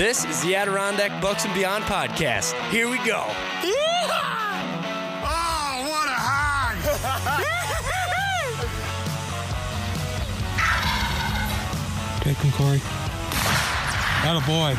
This is the Adirondack Bucks and Beyond podcast. Here we go. Oh, what a hog! Take him, Corey. Not a boy.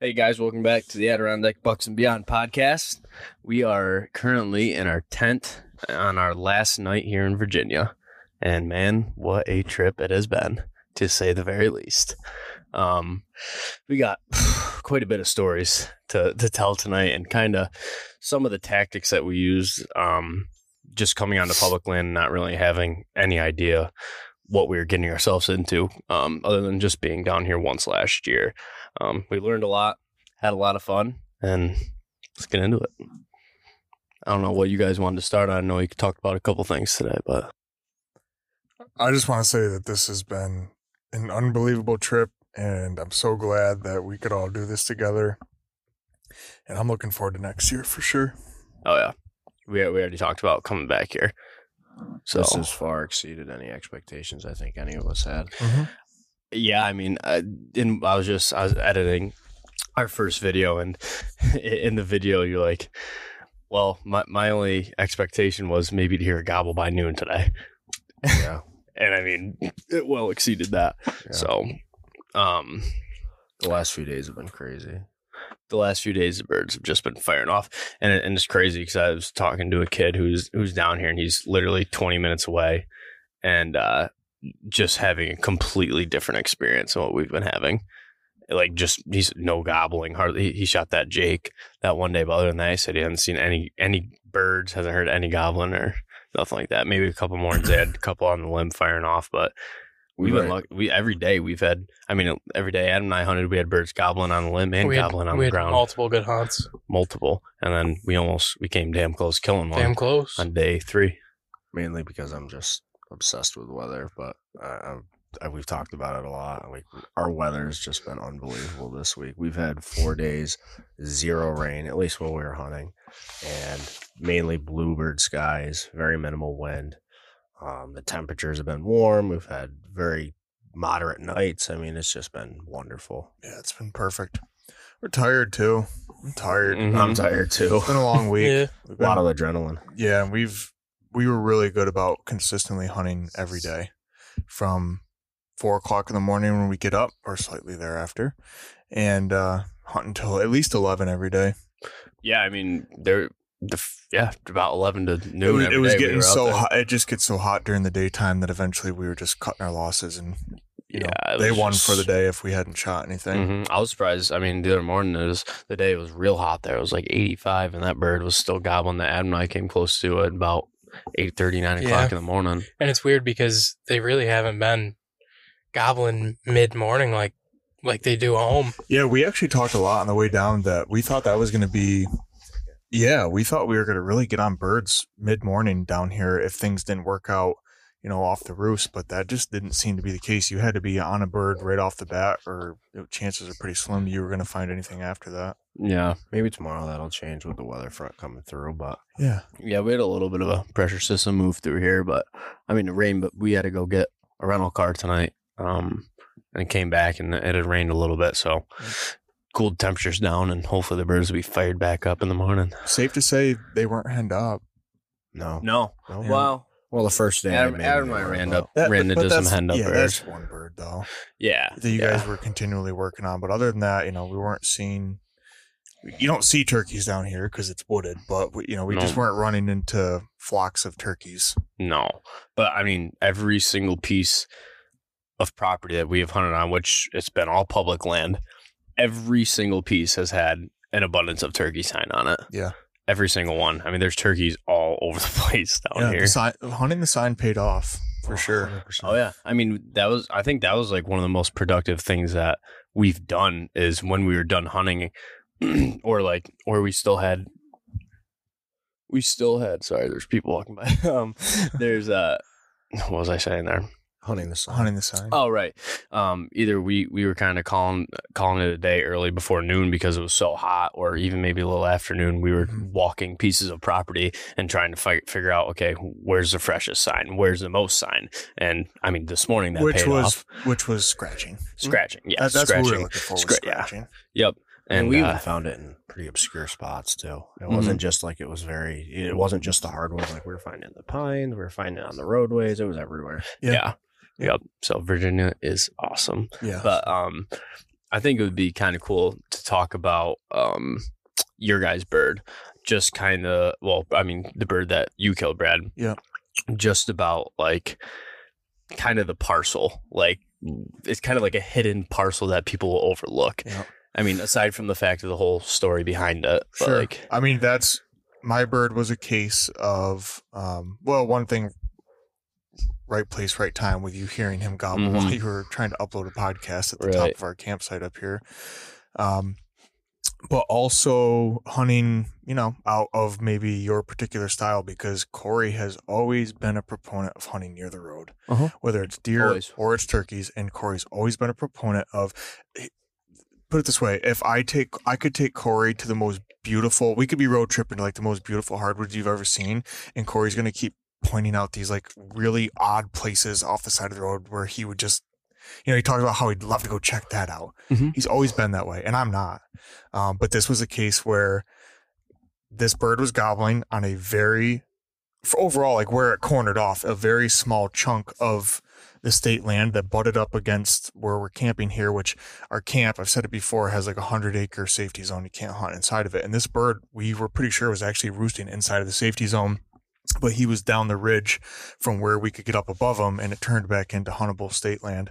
Hey guys, welcome back to the Adirondack Bucks and Beyond podcast. We are currently in our tent on our last night here in Virginia. And man, what a trip it has been, to say the very least. Um, we got quite a bit of stories to, to tell tonight and kind of some of the tactics that we used um, just coming onto public land and not really having any idea what we were getting ourselves into um, other than just being down here once last year. Um, we learned a lot, had a lot of fun, and let's get into it. I don't know what you guys wanted to start on. I know you talked about a couple things today, but I just want to say that this has been an unbelievable trip, and I'm so glad that we could all do this together. And I'm looking forward to next year for sure. oh yeah, we we already talked about coming back here. So this has far exceeded any expectations I think any of us had. Mm-hmm. yeah, I mean, I, in, I was just I was editing our first video, and in the video, you're like, well, my my only expectation was maybe to hear a gobble by noon today. Yeah. and I mean, it well exceeded that. Yeah. So, um, The last few days have been crazy. the last few days, the birds have just been firing off, and it, and it's crazy because I was talking to a kid who's who's down here, and he's literally 20 minutes away, and uh, just having a completely different experience than what we've been having. Like, just he's no gobbling. Hardly he, he shot that Jake that one day, but other than that, he said he hadn't seen any any birds, hasn't heard any goblin or nothing like that. Maybe a couple mornings they had a couple on the limb firing off, but we've been Right. luck- we every day we've had. I mean, every day Adam and I hunted, we had birds gobbling on the limb and we had, gobbling on we the had ground, multiple good hunts. multiple, and then we almost we came damn close killing one Damn close. on day three. Mainly because I'm just obsessed with weather, but I, I'm, I, we've talked about it a lot. Like our weather's just been unbelievable this week. We've had four days, zero rain, at least while we were hunting, and mainly bluebird skies, very minimal wind. Um, the temperatures have been warm. We've had very moderate nights. I mean, it's just been wonderful. Yeah, it's been perfect. We're tired too. I'm tired. Mhm. I'm tired too. It's been a long week. Yeah. We've A lot of adrenaline. yeah, we've we were really good about consistently hunting every day from four o'clock in the morning when we get up or slightly thereafter, and uh, hunt until at least eleven every day. Yeah, I mean they're the yeah about eleven to It noon. was, every it was day we getting were so hot. It just gets so hot during the daytime that eventually we were just cutting our losses, and you know Yeah, it they won just- for the day if we hadn't shot anything. Mhm. I was surprised. I mean, the other morning it was the day was real hot there. It was like 85, and that bird was still gobbling. The Adam and I came close to it about 8 9 Yeah. o'clock in the morning. And it's weird because they really haven't been gobbling mid morning like like they do at home. Yeah, we actually talked a lot on the way down that we thought that was going to be. Yeah, we thought we were going to really get on birds mid morning down here if things didn't work out, you know, off the roost. But that just didn't seem to be the case. You had to be on a bird right off the bat, or chances are pretty slim you were going to find anything after that. Yeah, Maybe tomorrow that'll change with the weather front coming through, but Yeah, yeah, we had a little bit of a pressure system move through here, but I mean, it rained, but we had to go get a rental car tonight. Um, and came back, and it had rained a little bit, so cooled temperatures down, and hopefully the birds will be fired back up in the morning. safe to say they weren't hand up. no. No, No? well, Well, the first day, Adam, maybe Adam and I ran up, That- ran but into some that's- hen up yeah, birds. that's one bird though. Yeah, that you yeah. guys were continually working on. But other than that, you know, we weren't seeing. You don't see turkeys down here because it's wooded, but we, you know, we just weren't running into flocks of turkeys. No, but I mean, every single piece of property that we have hunted on, which it's been all public land, every single piece has had an abundance of turkey sign on it. Yeah. Every single one. I mean, there's turkeys all over the place down yeah, here. the sign, hunting the sign paid off for sure. 100%. Oh yeah. I mean, that was I think that was like one of the most productive things that we've done is when we were done hunting or like or we still had we still had sorry, there's people walking by. um there's uh what was I saying there? Hunting the sun. hunting the sign. Oh right. Um, either we we were kind of calling calling it a day early before noon because it was so hot, or even maybe a little afternoon. We were Mhm. walking pieces of property and trying to fi- figure out okay, where's the freshest sign, where's the most sign, and I mean this morning that which paid was off. which was scratching. scratching. Yeah, That- that's what we scratching. were looking for. Was Scra- yeah. scratching. Yep. And, And we uh, even found it in pretty obscure spots too. It Mhm. wasn't just like it was very. It wasn't just the hardwoods. Like we were finding the pines, we were finding it on the roadways. It was everywhere. Yeah. yeah. Yeah. Yep. So Virginia is awesome. Yeah. But um, I think it would be kind of cool to talk about um your guys' bird. Just kind of well, I mean the bird that you killed, Brad. Yeah. Just about like kind of the parcel, like it's kind of like a hidden parcel that people will overlook. Yeah. I mean, aside from the fact of the whole story behind it, Sure. like I mean, that's my bird was a case of um, well, one thing, right place, right time, with you hearing him gobble Mhm. while you were trying to upload a podcast at the top of our campsite up here. Um, but also hunting, you know, out of maybe your particular style because Corey has always been a proponent of hunting near the road, Uh-huh. whether it's deer Always. or it's turkeys. And Corey's always been a proponent of. Put it this way: if I take, I could take Corey to the most beautiful. We could be road tripping to like the most beautiful hardwoods you've ever seen, and Corey's gonna keep pointing out these like really odd places off the side of the road where he would just you know, he talked about how he'd love to go check that out. Mhm. He's always been that way, and I'm not. Um, but this was a case where this bird was gobbling on a very, for overall, like where it cornered off, a very small chunk of the state land that butted up against where we're camping here, which our camp, I've said it before, has like a hundred acre safety zone. You can't hunt inside of it. And this bird, we were pretty sure was actually roosting inside of the safety zone but he was down the ridge from where we could get up above him and it turned back into huntable state land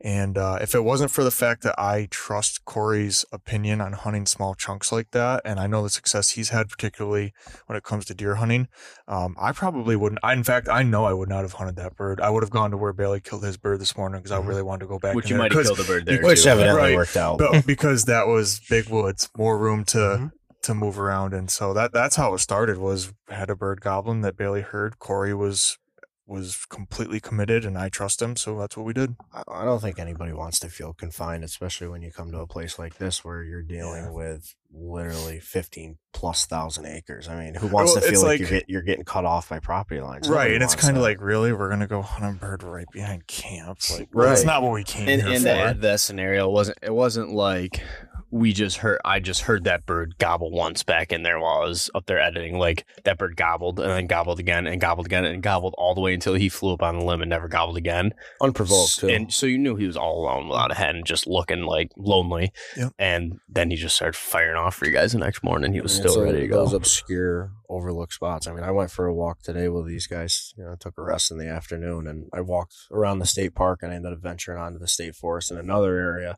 and uh, if it wasn't for the fact that i trust corey's opinion on hunting small chunks like that and i know the success he's had particularly when it comes to deer hunting um, i probably wouldn't I, in fact i know i would not have hunted that bird i would have gone to where bailey killed his bird this morning because i Mhm. really wanted to go back which you there might have 'cause- killed the bird there. Which too. evidently Right. worked out. but because that was big woods, more room to Mhm. To move around, and so that that's how it started. Was had a bird goblin that Bailey heard. Corey was was completely committed, and I trust him, so that's what we did. I don't think anybody wants to feel confined, especially when you come to a place like this where you're dealing Yeah. with literally 15 plus thousand acres. I mean, who oh, wants Well, to feel like, like- you're, get, you're getting cut off by property lines? right, and it's kind of like, really, we're gonna go hunt a bird right behind camp? Like, Right. that's not what we came and, here and for. to that scenario wasn't it wasn't like we just heard I just heard that bird gobble once back in there while I was up there editing. Like that bird gobbled and then gobbled again and gobbled again and gobbled all the way until he flew up on the limb and never gobbled again. unprovoked too. And so you knew he was all alone without a head and just looking like lonely. Yep. And then he just started firing off for you guys the next morning. He was I mean, still so ready to go. Those obscure overlooked spots. I mean, I went for a walk today with these guys. You know, took a rest in the afternoon, and I walked around the state park, and I ended up venturing onto the state forest in another area.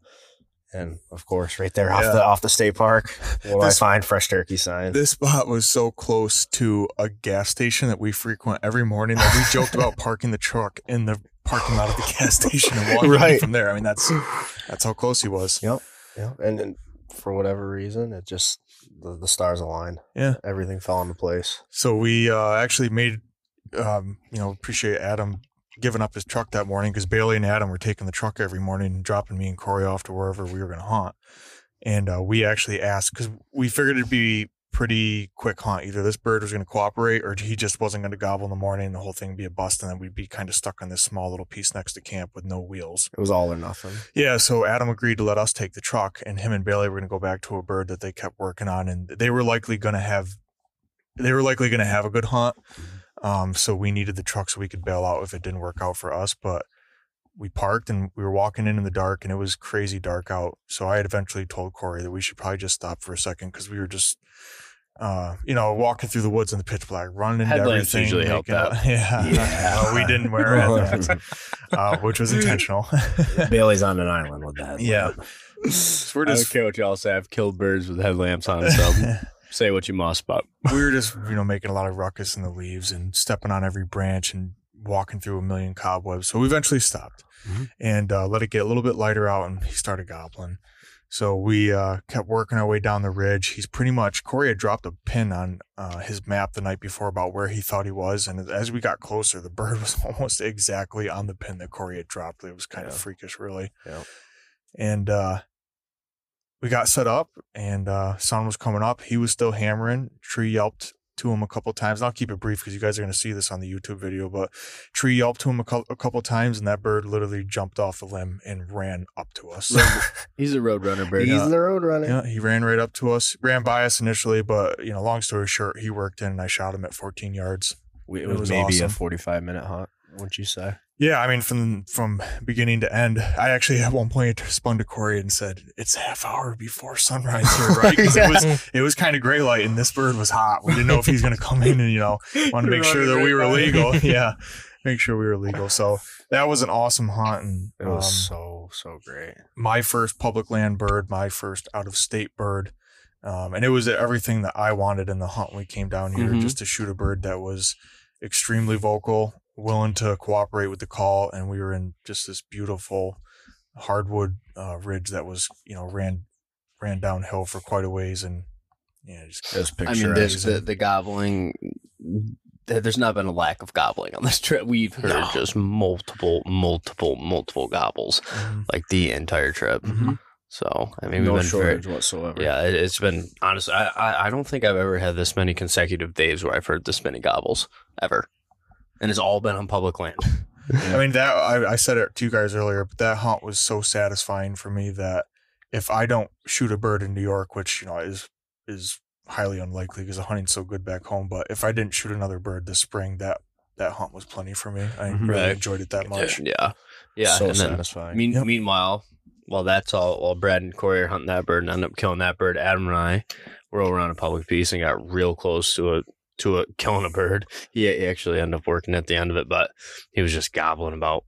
And of course, right there off Yeah. the off the state park, will This- I find fresh turkey signs? This spot was so close to a gas station that we frequent every morning that we joked about parking the truck in the parking lot of the gas station and walking Right. from there. I mean, that's that's how close he was. Yep. Yeah, and, and for whatever reason, it just the, the stars aligned. Yeah. everything fell into place. So we uh, actually made, um, you know, appreciate Adam giving up his truck that morning because Bailey and Adam were taking the truck every morning and dropping me and Corey off to wherever we were going to hunt. And uh, we actually asked because we figured it'd be pretty quick hunt. Either this bird was going to cooperate or he just wasn't going to gobble in the morning and the whole thing would be a bust. And then we'd be kind of stuck on this small little piece next to camp with no wheels. It was all or nothing. Yeah, so Adam agreed to let us take the truck, and him and Bailey were going to go back to a bird that they kept working on, and they were likely going to have, they were likely going to have a good hunt. Um, so we needed the truck so we could bail out if it didn't work out for us. But we parked and we were walking in in the dark, and it was crazy dark out. So I had eventually told Corey that we should probably just stop for a second because we were just. Uh, you know, walking through the woods in the pitch black, running into Headlamps everything. usually help making out- Yeah, Yeah. No, we didn't wear headlamps, uh, which was intentional. Bailey's on an island with that. Yeah. So we're I don't just care what y'all say. I've killed birds with headlamps on, so say what you must, but we were just you know making a lot of ruckus in the leaves and stepping on every branch and walking through a million cobwebs. So we eventually stopped Mhm. and uh, let it get a little bit lighter out, and he started gobbling. So we uh, kept working our way down the ridge. He's pretty much Corey had dropped a pin on uh, his map the night before about where he thought he was, and as we got closer, the bird was almost exactly on the pin that Corey had dropped. It was kind of freakish, really. Yeah. And uh, we got set up, and uh, sun was coming up. He was still hammering. Tree yelped to him a couple times. And I'll keep it brief because you guys are going to see this on the YouTube video. But Tree yelped to him a, cou- a couple times, and that bird literally jumped off the limb and ran up to us. He's a roadrunner bird. He's Yeah. the road runner. Yeah, he ran right up to us. Ran by us initially, but you know, long story short, he worked in and I shot him at 14 yards. We, it It was, was maybe a 45 minute hunt, wouldn't you say? Yeah, I mean, from from beginning to end, I actually at one point spun to Corey and said, "It's half hour before sunrise here, right?" 'Cause it was it was kind of gray light and this bird was hot. We didn't know if he's going to come in and you know wanted to make sure that we were legal. Yeah, make sure we were legal. So that was an awesome hunt and It was um, so, so great. my first public land bird, my first out of state bird. Um, and it was everything that I wanted in the hunt when we came down here, Mhm. just to shoot a bird that was extremely vocal, willing to cooperate with the call. And we were in just this beautiful hardwood uh, ridge that was, you know, ran ran downhill for quite a ways. And yeah, just It was I picturesque. mean, this, the the gobbling. There's not been a lack of gobbling on this trip. We've heard No. just multiple, multiple, multiple gobbles mhm. like the entire trip. Mhm. So I mean, no we've been very, shortage whatsoever. Yeah, it, it's been honestly. I, I I don't think I've ever had this many consecutive days where I've heard this many gobbles ever, and it's all been on public land. I mean that I, I said it to you guys earlier, but that hunt was so satisfying for me that if I don't shoot a bird in New York, which you know is is highly unlikely because the hunting's so good back home, but if I didn't shoot another bird this spring, that that hunt was plenty for me. I Mhm. really Right. enjoyed it that much. Yeah, yeah. so and then satisfying. mean, Yep. meanwhile, while that's all, while Brad and Corey are hunting that bird and end up killing that bird, Adam and I were over on a public piece and got real close to a to a killing a bird. He, he actually ended up working at the end of it, but he was just gobbling about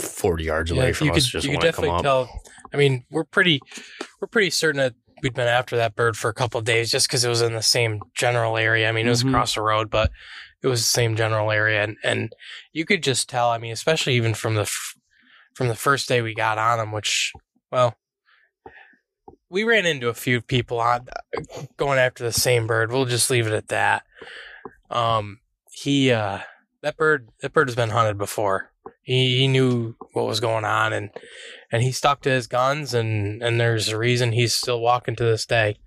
forty yards away from you us. could, just you when could it come definitely up. tell. I mean, we're pretty, we're pretty certain that we'd been after that bird for a couple of days just because it was in the same general area. I mean, it was Mhm. across the road, but it was the same general area, and and you could just tell. I mean, especially even from the f- from the first day we got on him, which well. We ran into a few people on going after the same bird. We'll just leave it at that. Um, he uh, that bird that bird has been hunted before. He, he knew what was going on and and he stuck to his guns and and there's a reason he's still walking to this day.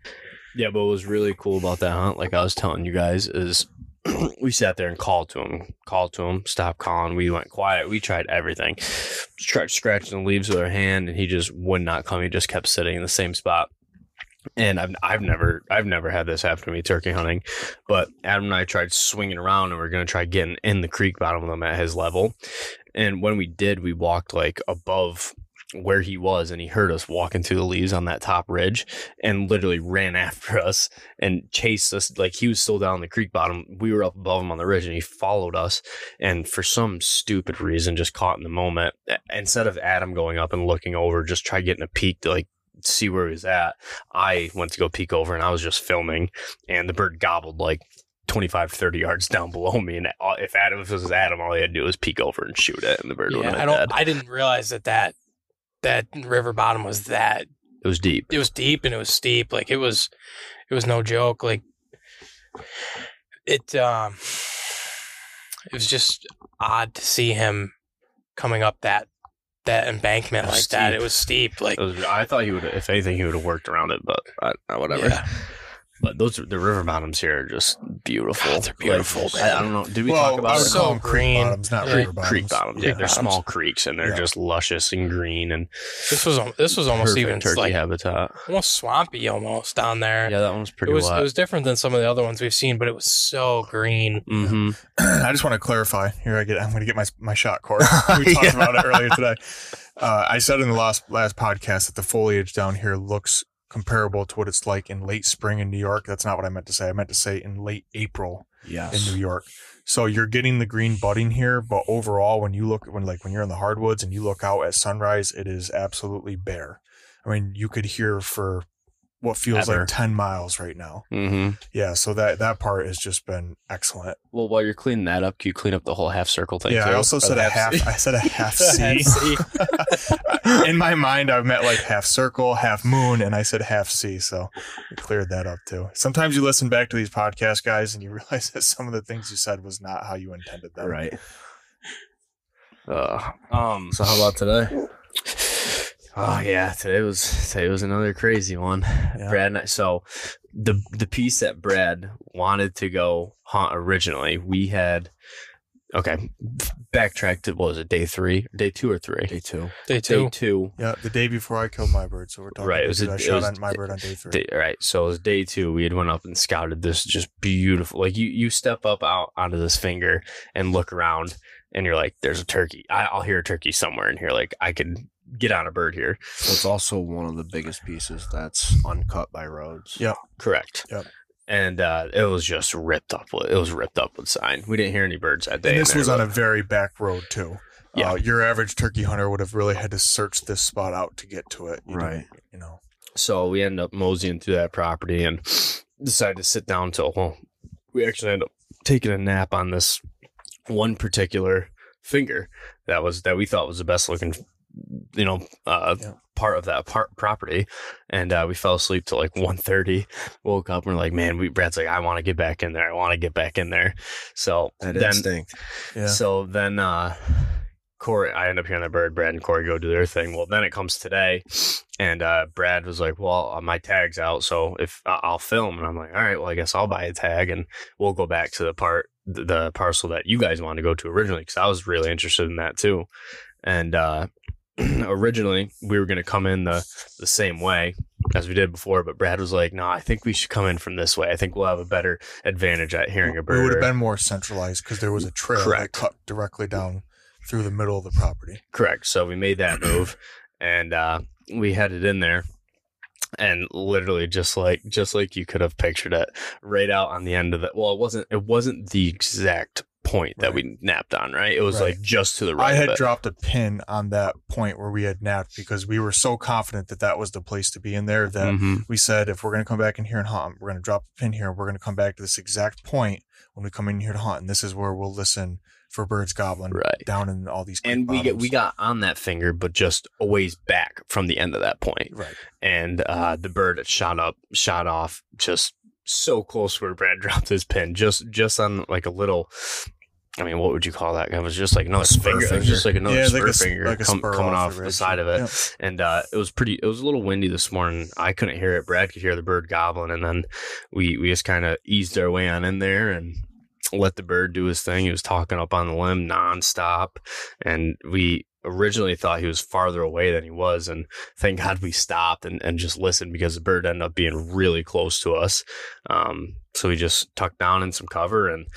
Yeah, but what was really cool about that hunt, like I was telling you guys, is we sat there and called to him, called to him, stopped calling. We went quiet. We tried everything, tried scratching the leaves with our hand, and he just would not come. He just kept sitting in the same spot. And I've I've never I've never had this happen to me turkey hunting, but Adam and I tried swinging around and we are gonna try getting in the creek bottom of him at his level. And when we did, we walked like above where he was, and he heard us walking through the leaves on that top ridge, and literally ran after us and chased us like he was still down the creek bottom. We were up above him on the ridge and he followed us. And for some stupid reason, just caught in the moment, instead of Adam going up and looking over, just try getting a peek to like see where he was at. I went to go peek over and I was just filming and the bird gobbled like 25, 30 yards down below me. And if Adam, if it was Adam, all he had to do was peek over and shoot it and the bird would have I don't I didn't realize that that that river bottom was that It was deep. it was deep and it was steep. Like it was it was no joke. Like it um it was just odd to see him coming up that that embankment like that. It was steep. Like was, I thought he would, if anything, he would have worked around it, but uh, whatever. Yeah. But those the river bottoms here are just beautiful. God, they're beautiful, Like. I, I don't know. Did we well, talk about I would? So call them creek green. bottoms, not Yeah. river bottoms. creek bottoms? Yeah, Creek they're bottoms. small creeks and they're Yeah. just luscious and green and this was this was almost even turkey like habitat. almost swampy almost down there. Yeah, that one was pretty it was wet. it was different than some of the other ones we've seen, but it was so green. mm-hmm. I just want to clarify. Here, I get. I'm going to get my my shot, Corey. We talked Yeah. about it earlier today. Uh, I said in the last last podcast that the foliage down here looks comparable to what it's like in late spring in New York. That's not what I meant to say. I meant to say in late April yes. in New York. So you're getting the green budding here, but overall, when you look when like when you're in the hardwoods and you look out at sunrise, it is absolutely bare. I mean, you could hear for what feels Ever. like 10 miles right now. Mm-hmm. Yeah, so that that part has just been excellent. Well, while you're cleaning that up, can you clean up the whole half circle thing? yeah, too? I also Or said the a half C? I said a half Half C. C. In my mind I meant like half circle, half moon and I said half C, so we cleared that up too. Sometimes you listen back to these podcast guys and you realize that some of the things you said was not how you intended them. Right. Uh, um. So how about today? Oh yeah, today was today was another crazy one. Brad and I, so the the piece that Brad wanted to go hunt originally, we had okay, backtrack to what was it, day three, day two or three? Day two. Day two. Day two. Yeah, the day before I killed my bird, so we're talking Right, it about was a- I it shot was- on my bird on day three. Day, all right, so it was day two. We had went up and scouted this just beautiful. Like you, you step up out onto this finger and look around, and you're like, "There's a turkey. I, I'll hear a turkey somewhere in here. Like I could get on a bird here." It's also one of the biggest pieces that's uncut by roads. Yeah. Correct. Yep. And uh, it was just ripped up. With, it was ripped up with sign. We didn't hear any birds that day. And this was on a very back road too. Yeah. Uh, your average turkey hunter would have really had to search this spot out to get to it. You Right. didn't- You know. So we ended up moseying through that property and decided to sit down till well, we actually ended up taking a nap on this one particular finger that was that we thought was the best looking, you know, uh, Yeah. part of that part property. And uh, we fell asleep till like 1.30. Woke up and we're like, man, we Brad's like, I want to get back in there. I want to get back in there. So That then instinct. Yeah. so then uh Corey, I end up hearing the bird. Brad and Corey go do their thing. Well, then it comes today, and uh, Brad was like, "Well, uh, my tag's out, so if I'll film," and I'm like, "All right, well, I guess I'll buy a tag, and we'll go back to the part, the, the parcel that you guys wanted to go to originally, because I was really interested in that too." And uh, originally, we were going to come in the the same way as we did before, but Brad was like, "No, I think we should come in from this way. I think we'll have a better advantage at hearing a bird." It would have been more centralized because there was a trail Correct. that cut directly down through the middle of the property. Correct. So we made that move and uh, we headed in there and literally just like just like you could have pictured it right out on the end of the well it wasn't it wasn't the exact point that we napped on right it was Right. like just to the right I had dropped a pin on that point where we had napped because we were so confident that that was the place to be in there that Mhm. we said if we're going to come back in here and hunt, we're going to drop a pin here. We're going to come back to this exact point when we come in here to hunt, and this is where we'll listen for birds gobbling right down in all these. and we get we got on that finger but just a ways back from the end of that point right. and uh, the bird shot up, shot off, just so close where Brad dropped his pin, just just on like a little. I mean, what would you call that? It was just like another spur finger. It was just like another yeah, spur like a, finger like com- spur coming off the the, side of it, Yep. and uh, it was pretty. It was a little windy this morning. I couldn't hear it. Brad could hear the bird gobbling, and then we we just kind of eased our way on in there and let the bird do his thing. He was talking up on the limb nonstop, and we originally thought he was farther away than he was, and thank God we stopped and, and just listened because the bird ended up being really close to us. Um, so we just tucked down in some cover and.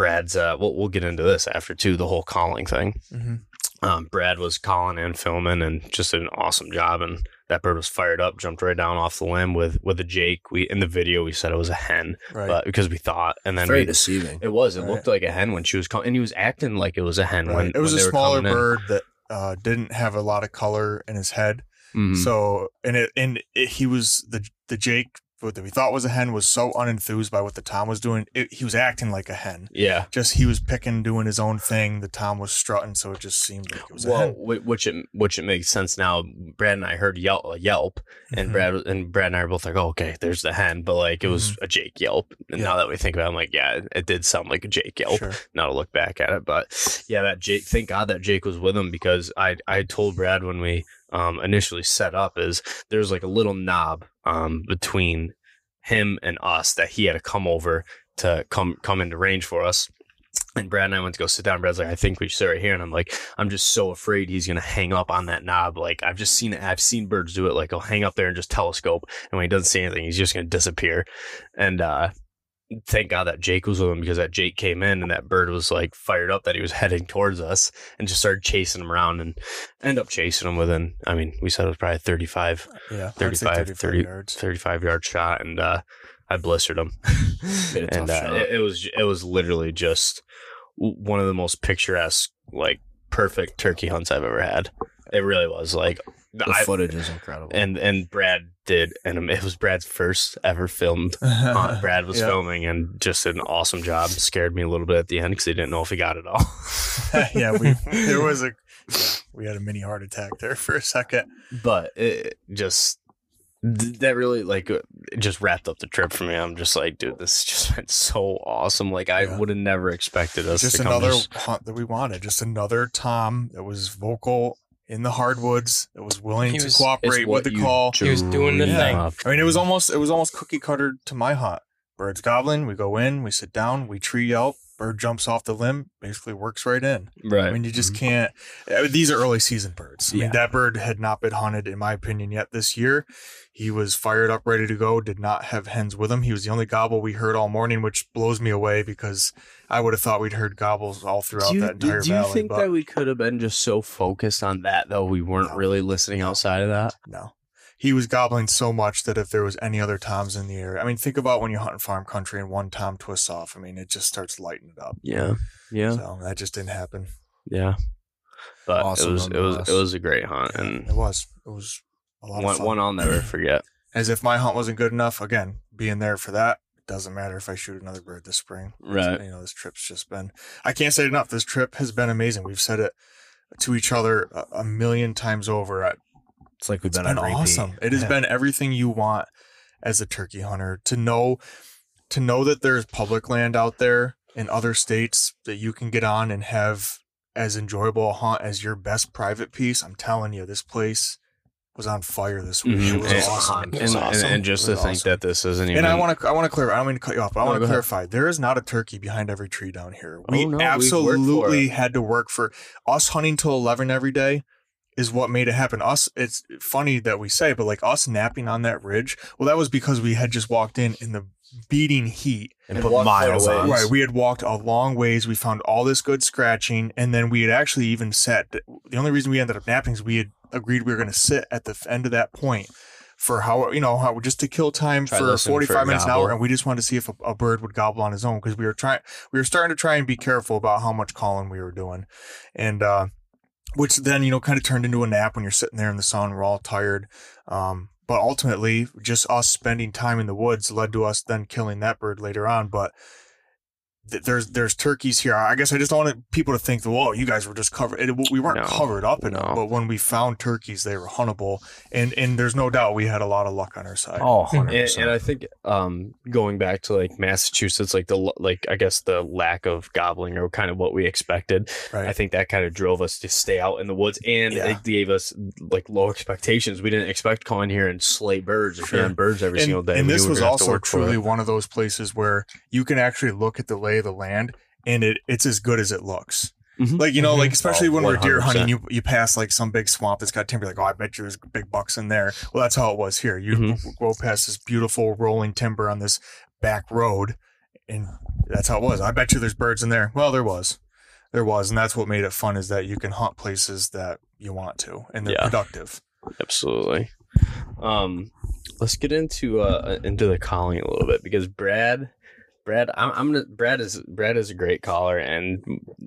Brad's uh we'll, we'll get into this after too the whole calling thing Mhm. um, Brad was calling and filming and just did an awesome job. And that bird was fired up, jumped right down off the limb with with a Jake. We in the video we said it was a hen, Right. but because we thought, and then Very we, deceiving. it was. It Right. looked like a hen when she was calling, and he was acting like it was a hen Right. when it was when a smaller coming in. bird that uh, didn't have a lot of color in his head. Mhm. So and it and it, he was the the Jake what we thought was a hen was so unenthused by what the Tom was doing. It, he was acting like a hen. yeah. Just he was picking, doing his own thing. The Tom was strutting, so it just seemed like it was a Well, which it which it makes sense now. Brad and I heard yelp, yelp, and Mhm. Brad and Brad and I are both like, oh, okay, there's the hen, but like it was a Jake yelp. And Yeah. now that we think about, it, I'm like, yeah, it, it did sound like a Jake yelp. Sure. now to look back at it. But yeah, that Jake, thank God that Jake was with him because I I told Brad when we um, initially set up is there's like a little knob um, between him and us that he had to come over to come come into range for us. And Brad and I went to go sit down. Brad's like, I think we should sit right here. And I'm like, I'm just so afraid he's gonna hang up on that knob. Like I've just seen it. I've seen birds do it. Like he'll hang up there and just telescope. And when he doesn't see anything, he's just gonna disappear. And uh, thank God that Jake was with him because that Jake came in and that bird was like fired up that he was heading towards us and just started chasing him around and end up chasing him within, I mean, we said it was probably 35, Yeah, I'd say 35, 30, yards. 35 yard shot. And, uh, I blistered him. Made a tough and uh, it, it was, it was literally just one of the most picturesque, like perfect turkey hunts I've ever had. It really was like The I- footage is incredible. and and Brad did, and it was Brad's first ever filmed. hunt. Brad was Yeah. filming and just did an awesome job. Scared me a little bit at the end because he didn't know if he got it all. yeah, we there was a yeah, we had a mini heart attack there for a second. but it just that really like uh, it just wrapped up the trip for me. I'm just like, dude, this just been so awesome. Like I Yeah. would have never expected us Just to come another hunt that we wanted. Just another Tom that was vocal in the hardwoods that was willing He to cooperate with the you call. He was doing the dream thing. I mean, it was almost it was almost cookie cutter to my hunt. Birds goblin. we go in, we sit down, we tree yelp. Bird jumps off the limb, basically works right in. right. I mean, you just can't. uh, These are early season birds. I Yeah. mean, that bird had not been hunted, in my opinion, yet this year. He was fired up, ready to go. Did not have hens with him. He was the only gobble we heard all morning, which blows me away because I would have thought we'd heard gobbles all throughout do you, that entire do you valley. think but that we could have been just so focused on that though we weren't No. really listening outside of that? no, he was gobbling so much that if there was any other toms in the area, I mean, think about when you hunt in farm country and one tom twists off. I mean, it just starts lighting it up. Yeah. Yeah. So that just didn't happen. Yeah. But Awesome it was it was it was a great hunt and It was. It was a lot of one fun. one I'll never forget. as if my hunt wasn't good enough. Again, being there for that it doesn't matter if I shoot another bird this spring. Right. You know, this trip's just been. I can't say it enough. This trip has been amazing. We've said it to each other a, a million times over. I- it's like we've It's been, been on repeat. awesome. It has Yeah. been everything you want as a turkey hunter to know. To know that there's public land out there in other states that you can get on and have as enjoyable a hunt as your best private piece. I'm telling you, this place was on fire this week. Mhm. It was And- awesome. And, It was and, awesome. and just to think awesome. that this isn't even And I want to, I want to clarify. I don't mean to cut you off, but I No, want go to ahead. clarify. There is not a turkey behind every tree down here. We Oh, no, we've worked for absolutely had to work for us hunting till eleven every day. Is what made it happen. Us, it's funny that we say, but like us napping on that ridge. Well, that was because we had just walked in in the beating heat. and, And put walk quite a miles on. Right, we had walked a long ways. We found all this good scratching, and then we had actually even set. The only reason we ended up napping is we had agreed we were going to sit at the end of that point for how you know how just to kill time Try for 45 for five a minutes an hour, and we just wanted to see if a, a bird would gobble on his own because we were trying. We were starting to try and be careful about how much calling we were doing, and uh, which then you know kind of turned into a nap when you're sitting there in the sun. We're all tired. Um, but ultimately, just us spending time in the woods led to us then killing that bird later on. But there's there's turkeys here. I guess I just don't want people to think that whoa, you guys were just covered. It, we weren't No, covered up in them, no. but when we found turkeys, they were huntable, and and there's no doubt we had a lot of luck on our side. Oh, and, 100%. and I think um, going back to like Massachusetts, like the like I guess the lack of gobbling or kind of what we expected. right. I think that kind of drove us to stay out in the woods, and Yeah. it gave us like low expectations. We didn't expect going here and slay birds or Sure. birds every and, single day. and We this was were gonna have to also truly one of those places where you can actually look at the lay of the land, and it it's as good as it looks. Mhm. Like you know, like Mhm. especially Oh, when we're deer hunting, you you pass like some big swamp that's got timber. Like, oh, I bet you there's big bucks in there. Well, that's how it was here. You Mhm. go past this beautiful rolling timber on this back road, and that's how it was. I bet you there's birds in there. Well, there was, there was, and that's what made it fun is that you can hunt places that you want to, and they're Yeah. productive. Absolutely. Um, let's get into uh into the calling a little bit because Brad, Brad, I'm, I'm gonna Brad is Brad is a great caller and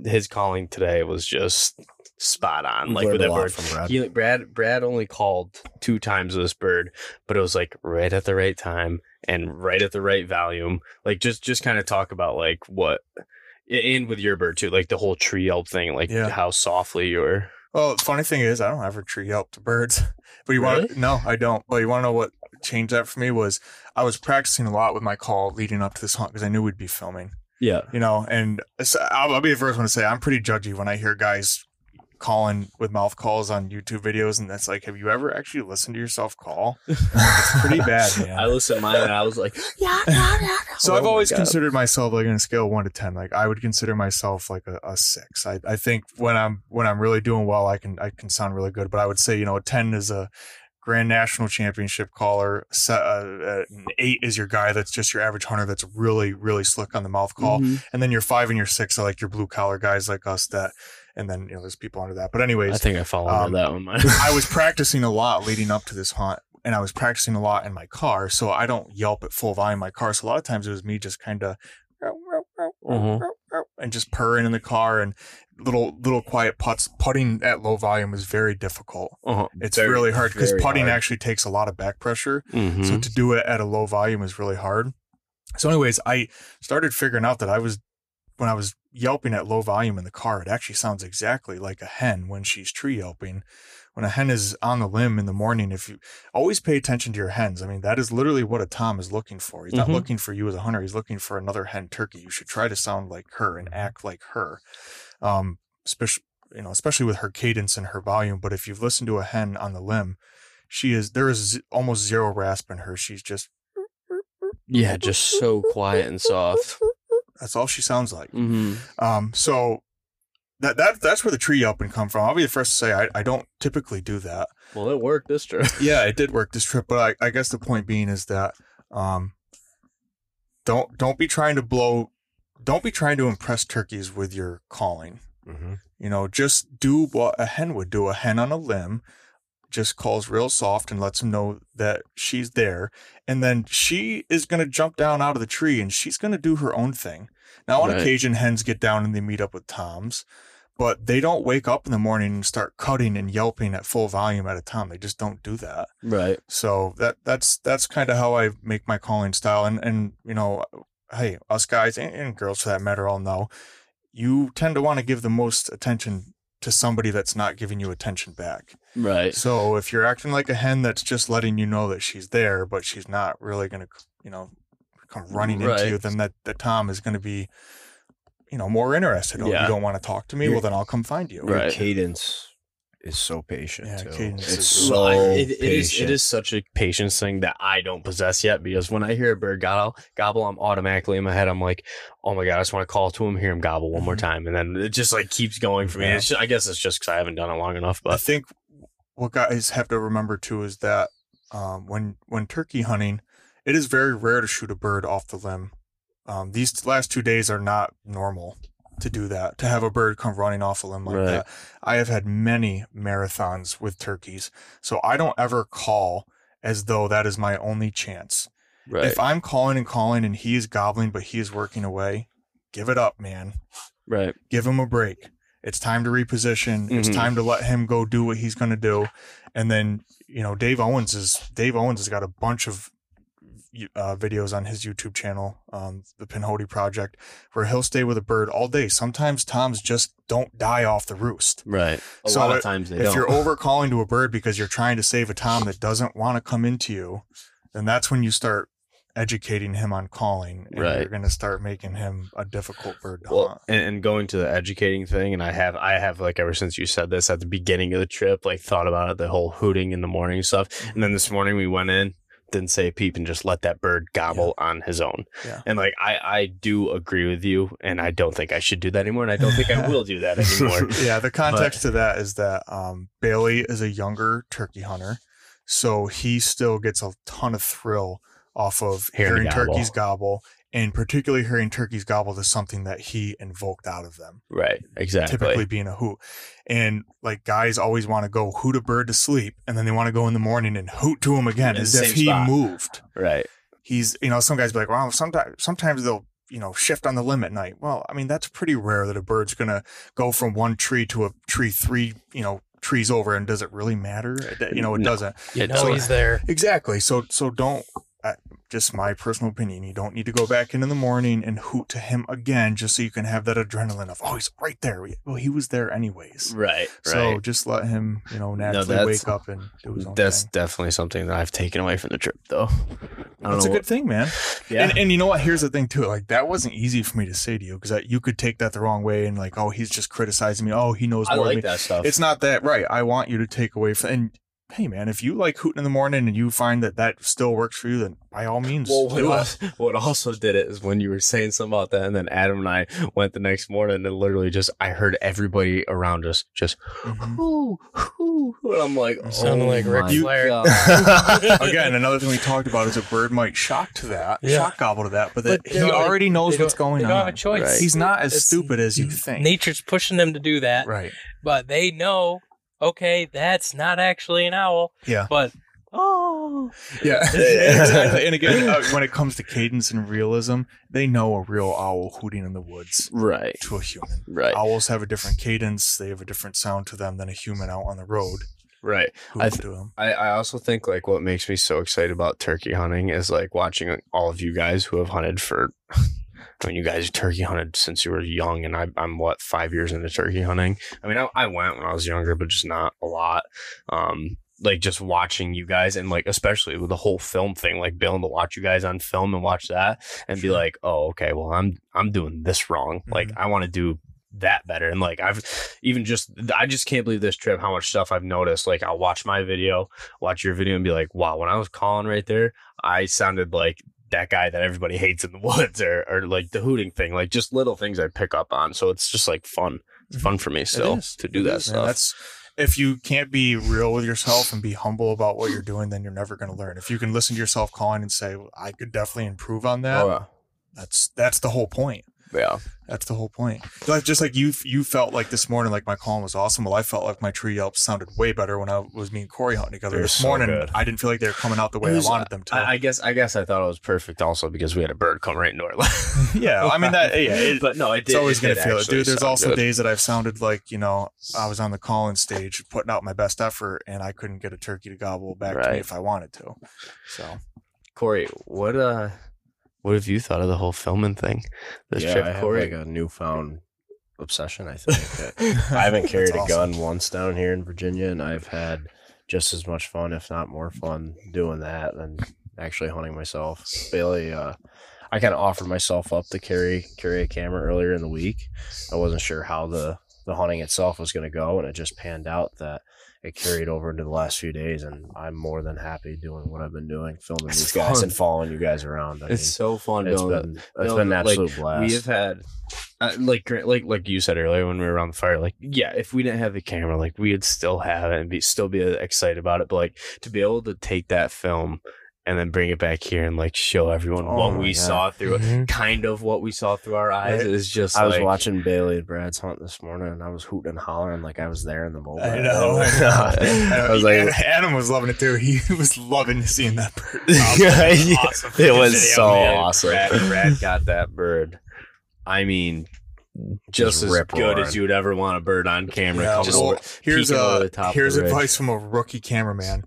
his calling today was just spot on. We've like with that bird. from Brad. He, Brad Brad only called two times with this bird, but it was like right at the right time and right at the right volume. Like just just kind of talk about like what and with your bird too, like the whole tree yelp thing, like Yeah. how softly you were. Well, funny thing is, I don't ever tree yelp to birds. But you want Really? no, I don't. But you want to know what changed that for me was I was practicing a lot with my call leading up to this hunt because I knew we'd be filming. Yeah. You know, and so I'll, I'll be the first one to say I'm pretty judgy when I hear guys calling with mouth calls on YouTube videos, and that's like, have you ever actually listened to yourself call? It's pretty bad, man. I listened to mine and I was like, yeah, yeah, yeah. So Oh I've always God. considered myself like on a scale of one to ten. Like I would consider myself like a, a six. I, I think when I'm when I'm really doing well, I can I can sound really good. But I would say you know a ten is a grand national championship caller. Se- uh, uh, an eight is your guy that's just your average hunter that's really really slick on the mouth call. Mhm. And then your five and your six are like your blue collar guys like us that. And then you know there's people under that. But anyways, I think I fall Um, under that one. I was practicing a lot leading up to this hunt, and I was practicing a lot in my car, so I don't yelp at full volume in my car. So a lot of times it was me just kind of Mhm. and just purring in the car and little little quiet putts. Putting at low volume is very difficult. Uh-huh. It's Very, really hard because putting hard. actually takes a lot of back pressure. Mhm. So to do it at a low volume is really hard. So, anyways, I started figuring out that I was when I was yelping at low volume in the car, it actually sounds exactly like a hen when she's tree yelping. When a hen is on the limb in the morning, if you always pay attention to your hens, I mean, that is literally what a Tom is looking for. He's not Mhm. looking for you as a hunter. He's looking for another hen turkey. You should try to sound like her and act like her. Um, especially, you know, especially with her cadence and her volume. But if you've listened to a hen on the limb, she is, there is almost zero rasp in her. She's just, yeah, just so quiet and soft. that's all she sounds like. Mm-hmm. Um, so that that that's where the tree yelping come from. I'll be the first to say I, I don't typically do that. Well, it worked this trip. Yeah, it did work this trip, but I, I guess the point being is that um, don't don't be trying to blow, don't be trying to impress turkeys with your calling. Mm-hmm. You know, just do what a hen would do. A hen on a limb just calls real soft and lets them know that she's there. And then she is going to jump down out of the tree and she's going to do her own thing. Now, on Right. occasion, hens get down and they meet up with toms, but they don't wake up in the morning and start cutting and yelping at full volume at a time. They just don't do that. Right. So that that's that's kind of how I make my calling style. And and you know, hey, us guys and, and girls for that matter all know, you tend to want to give the most attention to somebody that's not giving you attention back. Right. So if you're acting like a hen that's just letting you know that she's there, but she's not really gonna, you know, come running into you, then that the Tom is gonna be, you know, more interested. Oh, Yeah. you don't want to talk to me? You're- well, then I'll come find you. Right. Your cadence is so patient Yeah, too. cadence it's is- so Well, I- it, it is patient. it is such a patience thing that I don't possess yet because when I hear a bird gobble, gobble, I'm automatically in my head. I'm like, oh my god, I just want to call to him, hear him gobble one more Mhm. time, and then it just like keeps going for me. Yeah. It's just, I guess it's just because I haven't done it long enough, But I think what guys have to remember too is that um, when when turkey hunting, it is very rare to shoot a bird off the limb. Um, these last two days are not normal to do that. To have a bird come running off a limb like Right. that. I have had many marathons with turkeys, so I don't ever call as though that is my only chance. right, If I'm calling and calling and he is gobbling but he is working away, give it up, man right, give him a break. It's time to reposition. It's Mhm. time to let him go do what he's going to do. And then, you know, Dave Owens is Dave Owens has got a bunch of uh, videos on his YouTube channel, um, the Pinhoti Project, where he'll stay with a bird all day. Sometimes toms just don't die off the roost. right. A So lot of it- times they if don't. If you're over calling to a bird because you're trying to save a tom that doesn't want to come into you, then that's when you start educating him on calling. And Right. You're going to start making him a difficult bird to well, hunt. and, and going to the educating thing, and I have, I have like ever since you said this at the beginning of the trip, like thought about it, the whole hooting in the morning stuff, and then this morning we went in, didn't say peep, and just let that bird gobble on his own, Yeah. and like I, I do agree with you, and I don't think I should do that anymore, and I don't think I will do that anymore. yeah, the context to that is that um, Bailey is a younger turkey hunter, so he still gets a ton of thrill off of Hearing hearing, turkeys gobble, and particularly hearing turkeys gobble is something that he invoked out of them. right, exactly. Typically being a hoot, and like guys always want to go hoot a bird to sleep, and then they want to go in the morning and hoot to him again In as if he spot. moved. right, He's you know some guys be like, well, sometimes sometimes they'll you know shift on the limb at night. Well, I mean that's pretty rare that a bird's gonna go from one tree to a tree three you know trees over, and does it really matter? You know, it No. doesn't. You know So- he's there. Exactly. So so don't. Uh, just my personal opinion. You don't need to go back in in the morning and hoot to him again, just so you can have that adrenaline of, oh, he's right there. Well, he was there anyways. right, So right. just let him, you know, naturally that's- wake up and do his own That's thing. definitely something that I've taken away from the trip, though. I That's a good thing, man. Yeah. And, and you know what? Here's the thing too. Like that wasn't easy for me to say to you because you could take that the wrong way and like, oh, he's just criticizing me. Oh, he knows more I like than me. that stuff. It's not that right. I want you to take away from and. Hey man, if you like hooting in the morning and you find that that still works for you, then by all means, Well, what, do it. also, what also did it is when you were saying something about that, and then Adam and I went the next morning, and literally just I heard everybody around us just Mhm. whoo whoo, and I'm like, You sounded oh like Ric my Flair. God. Again, another thing we talked about is a bird might shock to that, Yeah. shock gobble to that, but, that But he they don't- already knows what's going they on. don't have a choice. Right. He's not as It's- stupid as you think. Nature's pushing them to do that, right. but they know, okay, that's not actually an owl. Yeah. But Oh, Yeah, exactly. And again, uh, when it comes to cadence and realism, they know a real owl hooting in the woods right, to a human. right, Owls have a different cadence; they have a different sound to them than a human out on the road. right. I Hooting th- to 'em. I, I also think like what makes me so excited about turkey hunting is like watching all of you guys who have hunted for. I mean, you guys turkey hunted since you were young, and I, I'm what five years into turkey hunting. I mean, I, I went when I was younger, but just not a lot. Um, like just watching you guys, and like especially with the whole film thing, like being able to watch you guys on film and watch that, and be like, oh, okay, well, I'm I'm doing this wrong. Like I want to do that better, and like I've even just I just can't believe this trip how much stuff I've noticed. Like I'll watch my video, watch your video, and be like, wow, when I was calling right there, I sounded like that guy that everybody hates in the woods, or or like the hooting thing, like just little things I pick up on. So it's just like fun. It's fun for me still to do It that is, man. stuff. That's if you can't be real with yourself and be humble about what you're doing, then you're never going to learn. If you can listen to yourself calling and say, well, "I could definitely improve on that," oh, that's that's the whole point. Yeah. That's the whole point. Like just like you, you felt like this morning, like my calling was awesome. Well, I felt like my tree yelps sounded way better when I was me and Corey hunting together. They're This so morning, good. I didn't feel like they were coming out the way was- I wanted them to. I, I guess I guess I thought it was perfect also because we had a bird come right into our yeah, I mean that. Yeah, it, but no, it it's always it gonna did feel it, dude. There's also good. days that I've sounded like you know I was on the calling stage, putting out my best effort, and I couldn't get a turkey to gobble back to me if I wanted to. So Corey, what uh, what have you thought of the whole filming thing? This yeah, trip, I have Corey. like a newfound obsession. I think I haven't carried That's a awesome. gun once down here in Virginia, and I've had just as much fun, if not more fun, doing that than actually hunting myself. Bailey, uh, I kind of offered myself up to carry carry a camera earlier in the week. I wasn't sure how the the hunting itself was going to go, and it just panned out that it carried over into the last few days, and I'm more than happy doing what I've been doing, filming It's these guys and following you guys around. I it's so fun mean, it's been it. it's No, been an like, absolute blast. We have had, uh, like, like, like you said earlier when we were around the fire. Like, yeah, if we didn't have the camera, like, we would still have it and be still be excited about it. But like, to be able to take that film and then bring it back here and like show everyone Oh what we God. saw through, Mhm. kind of what we saw through our eyes, Right. is just. I was watching Bailey and Brad's hunt this morning, and I was hooting and hollering like I was there in the moment. I know. I, know. I was like, Adam was loving it too. He was loving seeing that bird. Yeah, yeah. Awesome. It was Video, so man. awesome. Brad, Brad got that bird. I mean, just, Just as good as you would ever want a bird on camera. Yeah, coming well, here's a the top here's advice from a rookie cameraman.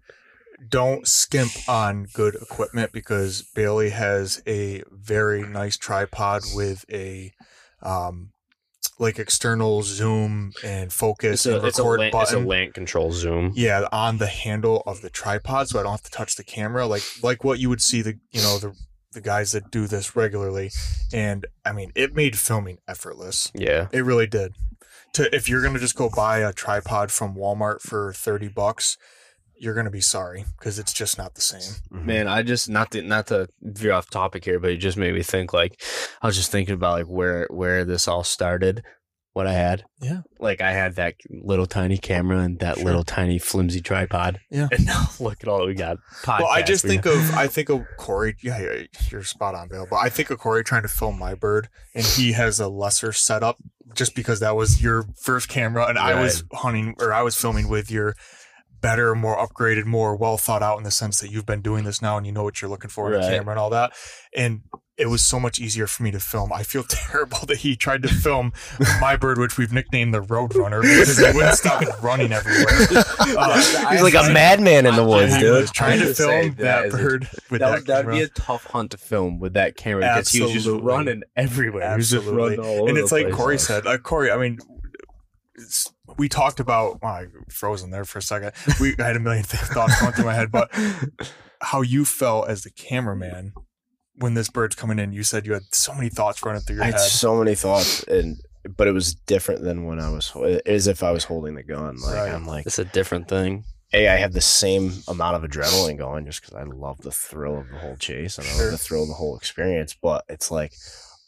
Don't skimp on good equipment because Bailey has a very nice tripod with a um like external zoom and focus It's a, and it's, a record LANC, it's a button. LANC control zoom. yeah, on the handle of the tripod, so I don't have to touch the camera, like like what you would see the you know the the guys that do this regularly, and I mean it made filming effortless. Yeah. It really did. To if you're gonna just go buy a tripod from Walmart for thirty bucks, you're gonna be sorry because it's just not the same. Mm-hmm. Man, I just not to not to veer off topic here, but it just made me think like I was just thinking about like where where this all started, what I had. Yeah. Like I had that little tiny camera and that Sure. little tiny flimsy tripod. Yeah. And now look at all we got. well, I just Podcast. think of I think of Corey. Yeah, yeah, you're spot on, Bill. But I think of Corey trying to film my bird, and he has a lesser setup just because that was your first camera, and I was hunting or I was filming with your better, more upgraded, more well thought out in the sense that you've been doing this now and you know what you're looking for in a camera and all that. And it was so much easier for me to film. I feel terrible that he tried to film my bird, which we've nicknamed the Roadrunner, because he wouldn't stop running everywhere. Uh, He's like a madman in the woods, he dude. was trying to film that that is a- bird with that, that, would, be a tough hunt to film with that camera because he was just running everywhere. He was just Absolutely. running and it's like. Corey said, like Corey, I mean, it's, we talked about, wow, I frozen there for a second. We I had a million th- thoughts going through my head, but how you felt as the cameraman when this bird's coming in, you said you had so many thoughts running through your head. I head. had so many thoughts, and but it was different than when I was as if I was holding the gun. Like Right. I'm like, It's a different thing. a I have the same amount of adrenaline going just because I love the thrill of the whole chase and I love the thrill of the whole experience. But it's like,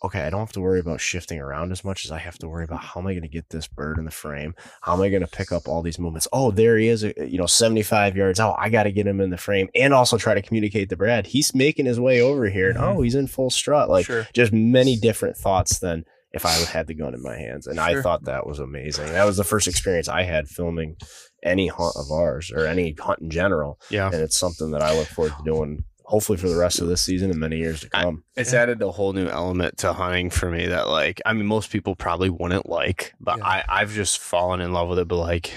okay, I don't have to worry about shifting around as much as I have to worry about how am I going to get this bird in the frame? How am I going to pick up all these movements? Oh, there he is, uh, you know, 75 yards out. I got to get him in the frame and also try to communicate to Brad. He's making his way over here. And, Mhm. oh, he's in full strut. Like sure. just many different thoughts than if I had the gun in my hands. And I thought that was amazing. That was the first experience I had filming any hunt of ours or any hunt in general. Yeah. And it's something that I look forward to doing hopefully for the rest of this season and many years to I- come. It's added a whole new element to hunting for me that like I mean most people probably wouldn't like, but Yeah. I I've just fallen in love with it. But like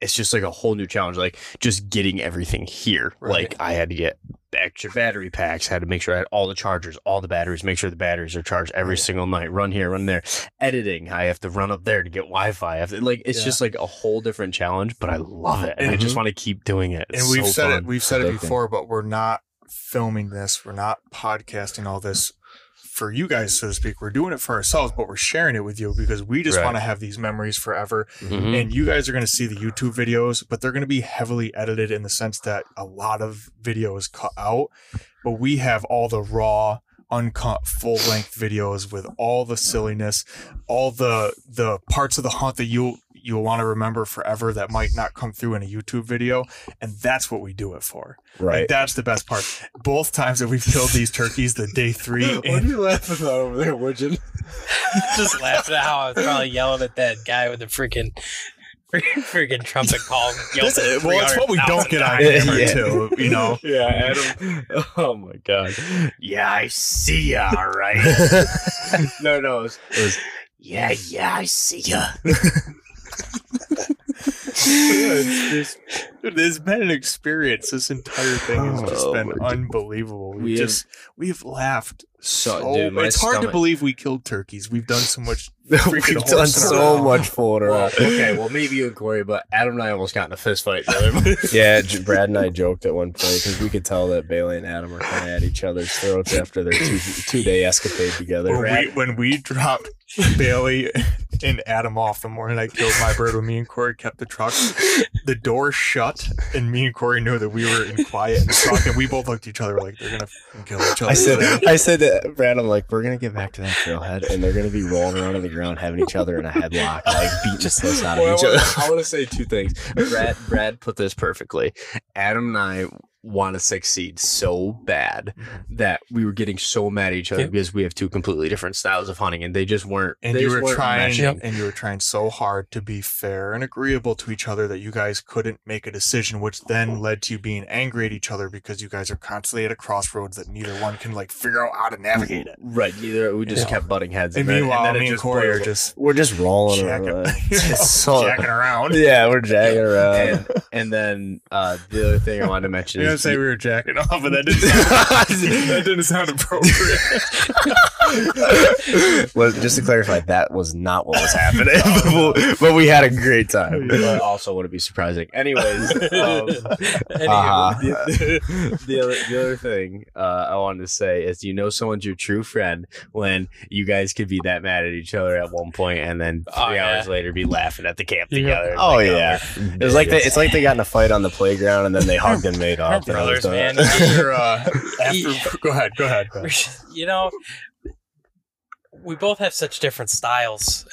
it's just like a whole new challenge. Like just getting everything here. Right. Like I had to get extra battery packs. Had to make sure I had all the chargers, all the batteries. Make sure the batteries are charged every single night. Run here, run there. Editing. I have to run up there to get Wi-Fi. I have to, like it's Yeah. just like a whole different challenge. But I love it, and I Mhm. just want to keep doing it. It's and we've so said it we've said it before but we're not filming this we're not podcasting all this for you guys so to speak we're doing it for ourselves but we're sharing it with you because we just Right. want to have these memories forever Mhm. and you guys are going to see the youtube videos but they're going to be heavily edited in the sense that a lot of video is cut out but we have all the raw uncut full length videos with all the silliness all the the parts of the hunt that you you'll want to remember forever that might not come through in a YouTube video and that's what we do it for. Right. Like that's the best part. Both times that we've killed these turkeys, the day three and what are you laughing about over there, Woodgen? just laughing at how I was probably yelling at that guy with the freaking freaking trumpet call. yelled This- at well, it's what we don't get on camera Yeah. too, you know. Yeah, Adam. Oh my god. Yeah, I see ya. All right. no, no, it was, it was. Yeah, yeah, I see ya. It's just, there's been an experience. This entire thing has just Oh, been unbelievable. We, We have- just we've laughed So, so. dude, my it's hard to believe we killed turkeys. We've done so much. We've done so around. much fooling Well, okay, well maybe you and Corey, but Adam and I almost got in a fist fight. the other day. Yeah, Brad and I joked at one point because we could tell that Bailey and Adam were kind of at each other's throats after their two two day escapade together. When we, when we dropped Bailey and Adam off the morning I killed my bird when me and Corey kept the truck, the door shut and me and Corey knew that we were in quiet in the truck and we both looked at each other like they're gonna kill each other. I said. I said to Brad, I'm like, we're gonna get back to that trailhead, and they're gonna be rolling around on the ground, having each other in a headlock, like beating the piss out of Well, each I other. wanna- I want to say two things. Brad, Brad put this perfectly. Adam and I want to succeed so bad that we were getting so mad at each other Yeah. because we have two completely different styles of hunting, and they just weren't. and you were trying. Yep. and you were trying so hard to be fair and agreeable to each other that you guys couldn't make a decision which then led to you being angry at each other because you guys are constantly at a crossroads that neither one can like figure out how to navigate it Right. Neither we just Yeah. kept butting heads. and then- meanwhile then me and just corey are just We're just rolling jacking, around. you know, It's so- jacking around Yeah, we're jagging around. and, and then uh, the other thing I wanted to mention You're gonna say we were jacking off, but that didn't sound, that didn't sound appropriate. well, just to clarify, that was not what was happening, but, we- but we had a great time. but also wouldn't be surprising. Anyways, um, Anywho, Uh-huh. the, the other the other thing uh, I wanted to say is you know someone's your true friend when you guys could be that mad at each other at one point and then three Oh, yeah. hours later be laughing at the camp Yeah. together. Oh Like, yeah, we're it was like they, it's like they got in a fight on the playground and then they hugged and made Our up. and it was brothers, man. You're, uh, after, go ahead, go ahead. Go ahead. you know, we both have such different styles.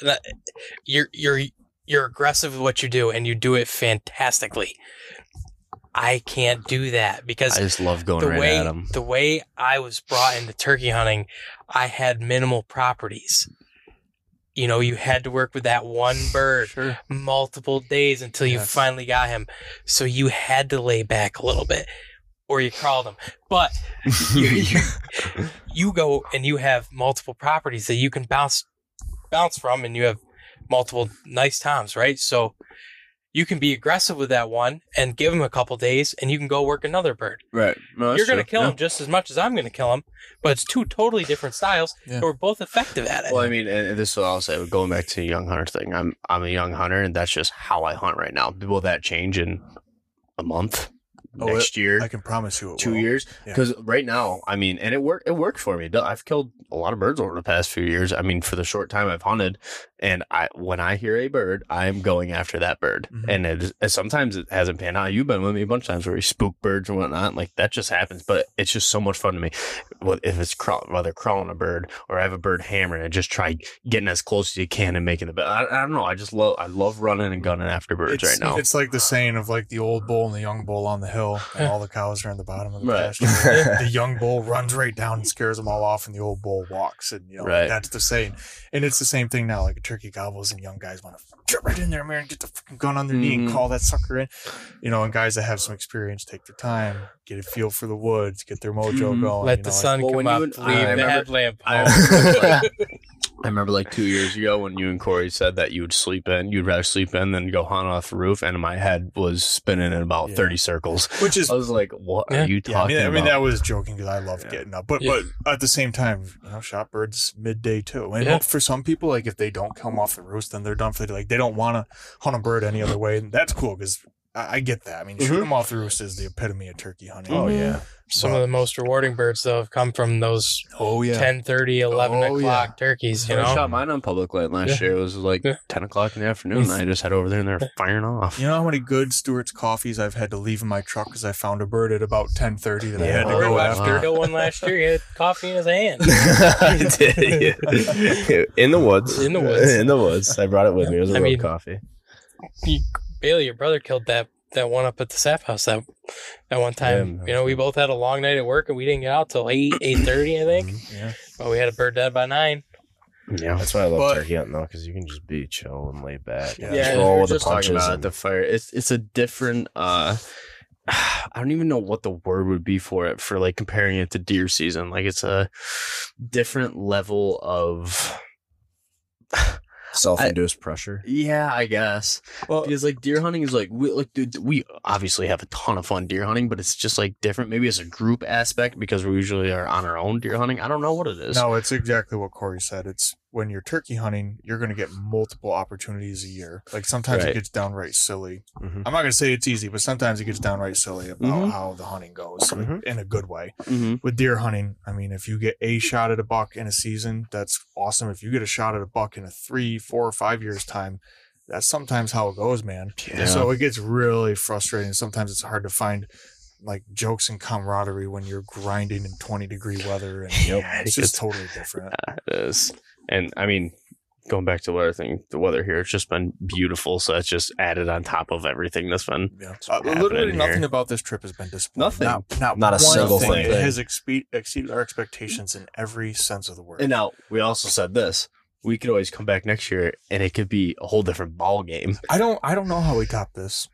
You're you're you're aggressive with what you do, and you do it fantastically. I can't do that because I just love going the right way at them. the way I was brought into turkey hunting, I had minimal properties. You know, you had to work with that one bird Sure. multiple days until you finally got him. So you had to lay back a little bit, or you crawled them. But you, you, you go and you have multiple properties that you can bounce bounce from, and you have multiple nice times, right? So you can be aggressive with that one and give him a couple days, and you can go work another bird. Right. No, You're going to kill him just as much as I'm going to kill him, but it's two totally different styles. Yeah. And we're both effective at it. Well, I mean, and and this is what I'll say. Going back to the young hunter thing, I'm I'm a young hunter, and that's just how I hunt right now. Will that change in a month, Oh, next year, I can promise you it two will. years? Yeah. Because right now, I mean, and it worked. It worked for me. I've killed a lot of birds over the past few years. I mean, for the short time I've hunted, And I, when I hear a bird, I'm going after that bird. Mhm. And it, is- sometimes it hasn't panned out. You've been with me a bunch of times where you spook birds and whatnot. Like that just happens. But it's just so much fun to me. If it's crawl, whether crawling a bird or I have a bird hammering, and just try getting as close as you can and making the best. I, I don't know. I just love. I love running and gunning after birds it's, right now. It's like the saying of like the old bull and the young bull on the hill, and all the cows are in the bottom of the Right. pasture. the young bull runs right down and scares them all off, and the old bull walks. And you know Right. that's the saying. And it's the same thing now. Like a turkey gobbles, and young guys want to jump right in there, man, get the fucking gun on their knee and Mhm. call that sucker in. You know, and guys that have some experience take their time, get a feel for the woods, get their mojo Mhm. going. Let you the know, sun well, come when up. you Leave I the remember- headlamp I home. I remember like two years ago when you and Corey said that you would sleep in, you'd rather sleep in than go hunt off the roof, and my head was spinning in about Yeah. thirty circles. which is I was like, "What Yeah. are you Yeah, I talking mean, I mean that was joking because I love Yeah. getting up, but Yeah. but at the same time, you know, shot birds midday too. And Yeah. for some people, like if they don't come off the roost, then they're done for the day. Like they don't want to hunt a bird any other way, and that's cool because I, I get that. I mean, shooting Mhm. them off the roost is the epitome of turkey hunting. Oh, yeah. Some of the most rewarding birds, though, have come from those oh yeah, 10, 30, 11 Oh, o'clock yeah. turkeys, you I know? shot mine on public land last Yeah. year. It was like Yeah. ten o'clock in the afternoon. and I just head over there and they're firing off. You know how many good Stewart's coffees I've had to leave in my truck because I found a bird at about ten thirty that I had to Oh, go wow. after. Killed one last year. He had coffee in his hand. I did. yeah. In the woods. In the woods. In the woods. I brought it with me. It was a I road mean- coffee. You- Bailey, your brother killed that that one up at the sap house that that one time. Yeah, you know, we both had a long night at work and we didn't get out till eight eight thirty, I think. Yeah. But we had a bird dead by nine. Yeah. That's why I love But- turkey hunting though, because you can just be chill and laid back. Yeah. Yeah, just we roll were with the just talking punches. about and- the fire. It's it's a different. uh I don't even know what the word would be for it for like comparing it to deer season. Like it's a different level of. self-induced pressure. Yeah, I guess. Well, because like deer hunting is like we like dude, we obviously have a ton of fun deer hunting, but it's just like different. Maybe it's a group aspect because we usually are on our own deer hunting. I don't know what it is. No, it's exactly what Corey said. It's when you're turkey hunting, you're going to get multiple opportunities a year. Like sometimes Right. it gets downright silly. Mhm. I'm not going to say it's easy, but sometimes it gets downright silly about Mhm. how the hunting goes Mhm. in a good way. hmm With deer hunting, I mean, if you get a shot at a buck in a season, that's awesome. If you get a shot at a buck in a three, four, or five years time, that's sometimes how it goes, man. Yeah. So it gets really frustrating. Sometimes it's hard to find like jokes and camaraderie when you're grinding in 20 degree weather and Yeah, it's it just totally different. Yeah, it is. And I mean, going back to the weather thing, the weather here, it's just been beautiful. So it's just added on top of everything that's been. Yeah, uh, happening literally nothing here. about this trip has been disappointing. Nothing. not, not, Not a single thing. thing. It has expe- exceeded our expectations in every sense of the word. And now we also said this. We could always come back next year and it could be a whole different ball game. I don't, I don't know how we top this.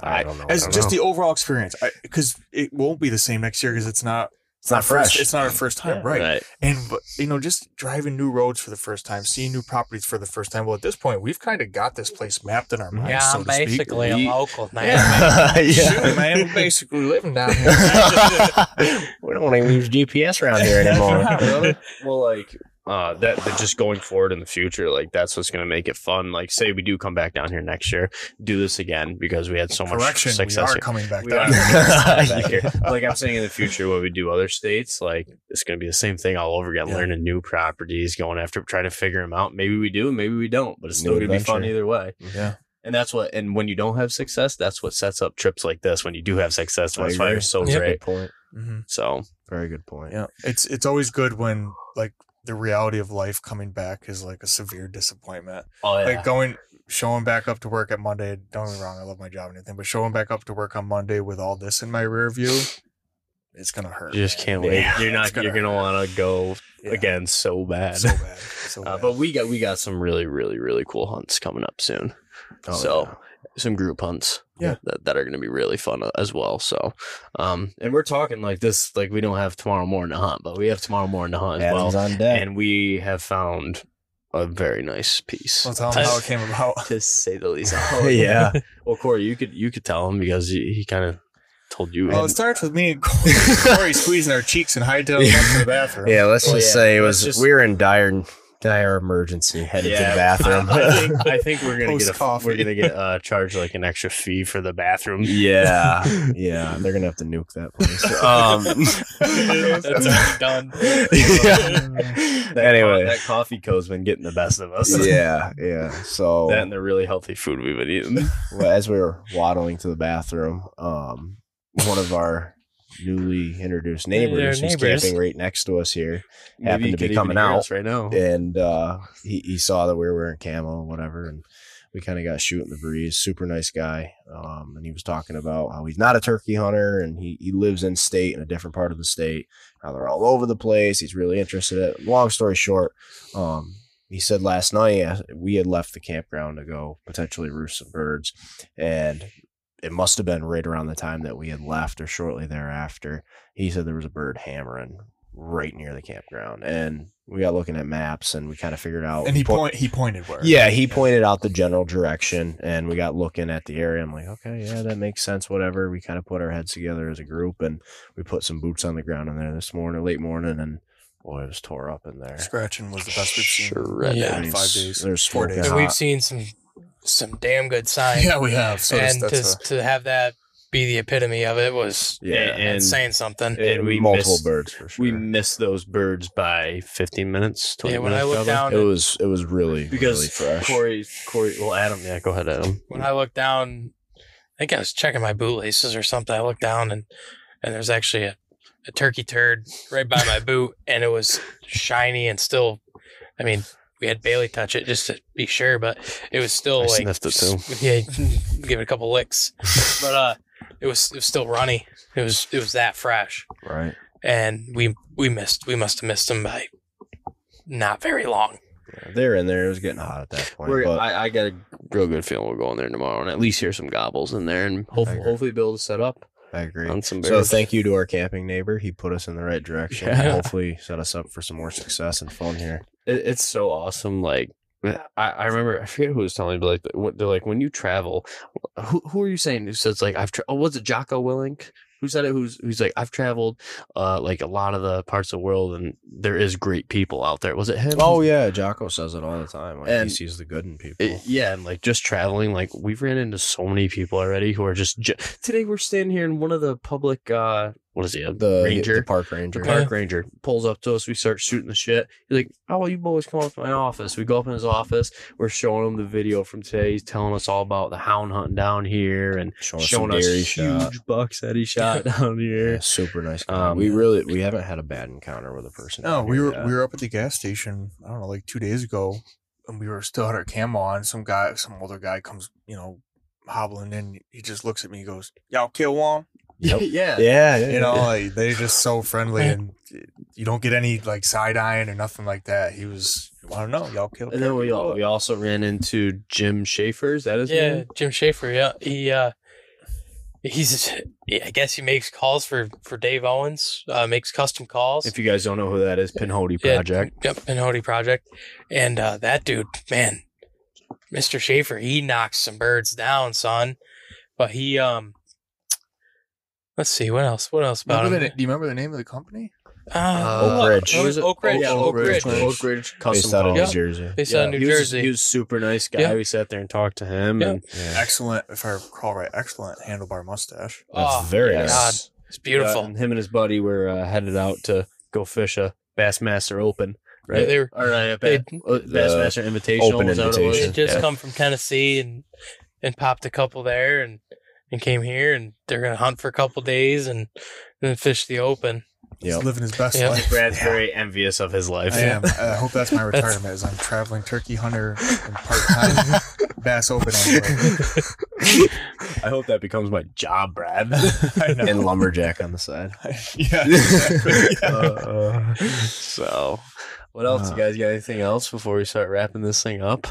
I don't know. As don't just know. the overall experience, because it won't be the same next year because it's not. It's not our first- fresh. It's not our first time, right? Right. And you know, just driving new roads for the first time, seeing new properties for the first time. Well, at this point, we've kind of got this place mapped in our mm-hmm. minds. Yeah, so I'm to speak. basically We- a local now. Yeah, yeah. Shoot, man, we're basically living down here. we don't want to use GPS around here anymore. well, like uh, that, that just going forward in the future, like that's what's going to make it fun. Like, say we do come back down here next year, do this again because we had so much Correction, we success. are coming back We down. are here. back here. Like I'm saying in the future, when we do other states, like it's going to be the same thing all over again. Yeah. Learning new properties, going after, trying to figure them out. Maybe we do, maybe we don't, but it's still going to be fun either way. Yeah. And that's what. And when you don't have success, that's what sets up trips like this. When you do have success, I that's why agree. they're so Yep. great. Good point. hmm So Very good point. Yeah, it's it's always good when like the reality of life coming back is like a severe disappointment. oh yeah, Like going showing back up to work at Monday. Don't get me wrong, I love my job and everything, but showing back up to work on Monday with all this in my rear view, it's gonna hurt. you just man. can't wait. Yeah, you're not. gonna You're gonna want to go Yeah. again so bad. So bad. So Uh, but we got we got some really really really cool hunts coming up soon. Oh, so. Some group hunts Yeah. that, that are going to be really fun uh, as well so um and we're talking like this like we don't have tomorrow morning to hunt but we have tomorrow morning to hunt as Adam's well on deck. and we have found a very nice piece well, tell them how it came about. to say the least Oh, yeah. well corey you could you could tell him because he, he kind of told you Well, it starts with me and Corey, Corey squeezing our cheeks and hiding up to the bathroom. Yeah, let's Well, just yeah, say it was just- we were in dire dire emergency headed to the bathroom. I think, I think we're gonna get a, we're gonna get uh, charged like an extra fee for the bathroom. yeah, yeah, they're gonna have to nuke that place. Um, That's already done. That Anyway. co- that coffee co's been getting the best of us. yeah, yeah. So that and the really healthy food we've been eating. well, as we were waddling to the bathroom, um, one of our newly introduced neighbors, who's neighbors. camping right next to us here, Maybe Happened you to be coming out. right now. and uh, he he saw that we were wearing camo and whatever, and we kind of got shooting the breeze. Super nice guy, um, and he was talking about how he's not a turkey hunter and he he lives in state in a different part of the state. How they're all over the place. He's really interested. In it. Long story short, um, he said last night uh, we had left the campground to go potentially roost some birds, and it must have been right around the time that we had left or shortly thereafter. He said there was a bird hammering right near the campground, and we got looking at maps and we kind of figured out. And he po- point he pointed where. yeah, he pointed out the general direction, and we got looking at the area. I'm like, okay, yeah, that makes sense. Whatever. We kind of put our heads together as a group, and we put some boots on the ground in there this morning, late morning, and boy, it was tore up in there. Scratching was the best we've seen. Shredded. Yeah. in five days. There's four days. And we've seen some some damn good signs. Yeah, we have. So and that's, to to have that be the epitome of it was Yeah, and saying something. and we multiple missed, birds for sure. we missed those birds by 15 minutes. 20 Yeah, when I minutes looked probably. down- it was it was really because really fresh. Corey, Corey, well, Adam, yeah, go ahead, Adam. when I looked down, I think I was checking my bootlaces or something. I looked down and and there's actually a, a turkey turd right by my boot, and it was shiny and still. I mean, we had Bailey touch it just to be sure, but it was still I like sniffed it too. Yeah, give it a couple licks, but uh, it was it was still runny. It was it was that fresh, right. and we we missed we must have missed them by not very long. Yeah, they're in there. It was getting hot at that point. We're, but I, I got a real good feeling we'll go in there tomorrow and at least hear some gobbles in there and hopefully, agree. hopefully be able to set up I agree. So thank you to our camping neighbor. He put us in the right direction. Yeah. Hopefully set us up for some more success and fun here. it, it's so awesome. Like uh, I, I remember, I forget who was telling me, but like they're like when you travel. Who who are you saying who says like I've tra- oh was it Jocko Willink who said it? Who's who's like I've traveled uh like a lot of the parts of the world and there is great people out there. Was it him? Oh yeah, Jocko says it all the time. Like And he sees the good in people. It- yeah, and like just traveling, like we've ran into so many people already who are just. Ju- Today we're standing here in one of the public. uh What is he? A the ranger. the park ranger. The park ranger pulls up to us. We start shooting the shit. He's like, "Oh, you boys come up to my office." We go up in his office. We're showing him the video from today. He's telling us all about the hound hunting down here and Showing us showing some us huge shot. bucks that he shot down Yeah, here. super nice. Guy. Um, we really we haven't had a bad encounter with a person. No, we were yet. we were up at the gas station. I don't know, like two days ago, and we were still had our camo on. Some guy, some older guy, comes, you know, hobbling in. He just looks at me. He goes, "Y'all kill one." Yep. yeah, yeah, yeah, You know, like they're just so friendly, and you don't get any like side eyeing or nothing like that. He was, I don't know, y'all killed. And then we all, we also ran into Jim Schaefer. Is that his Yeah, name? Jim Schaefer. Yeah, he uh, he's yeah, I guess he makes calls for for Dave Owens. Uh, makes custom calls. If you guys don't know who that is, Pinhoti Yeah, Project. Yep, Pinhoti Project. And uh, that dude, man, Mr. Schaefer, he knocks some birds down, son. But he um let's see, what else? What else about Remember him? the, do you remember the name of the company? Uh, Oak Ridge. Oak, Oak Ridge. yeah, Oak Ridge. Oak Ridge Custom based out of New Calls. Jersey. Based out of New he was, Jersey. He was a super nice guy. Yeah. We sat there and talked to him. Yeah. And Yeah. Excellent, if I recall right, excellent handlebar mustache. That's Oh, very yeah. nice. God. It's beautiful. uh, and him and his buddy were uh, headed out to go fish a Bassmaster Open. Right? Yeah, they were- Or uh, they- ba- uh, Bassmaster Invitational. Open was that what it? They invitation. just Yeah. come from Tennessee and and popped a couple there and and came here and they're gonna hunt for a couple days and then fish the open. Yep. He's living his best Yeah. life. Brad's very envious of his life. I am. I hope that's my That's- retirement. Is I'm traveling turkey hunter and part time bass open. I hope that becomes my job, Brad. I know. And lumberjack on the side. yeah. exactly. Yeah. Uh, so, what else? You guys got anything else before we start wrapping this thing up?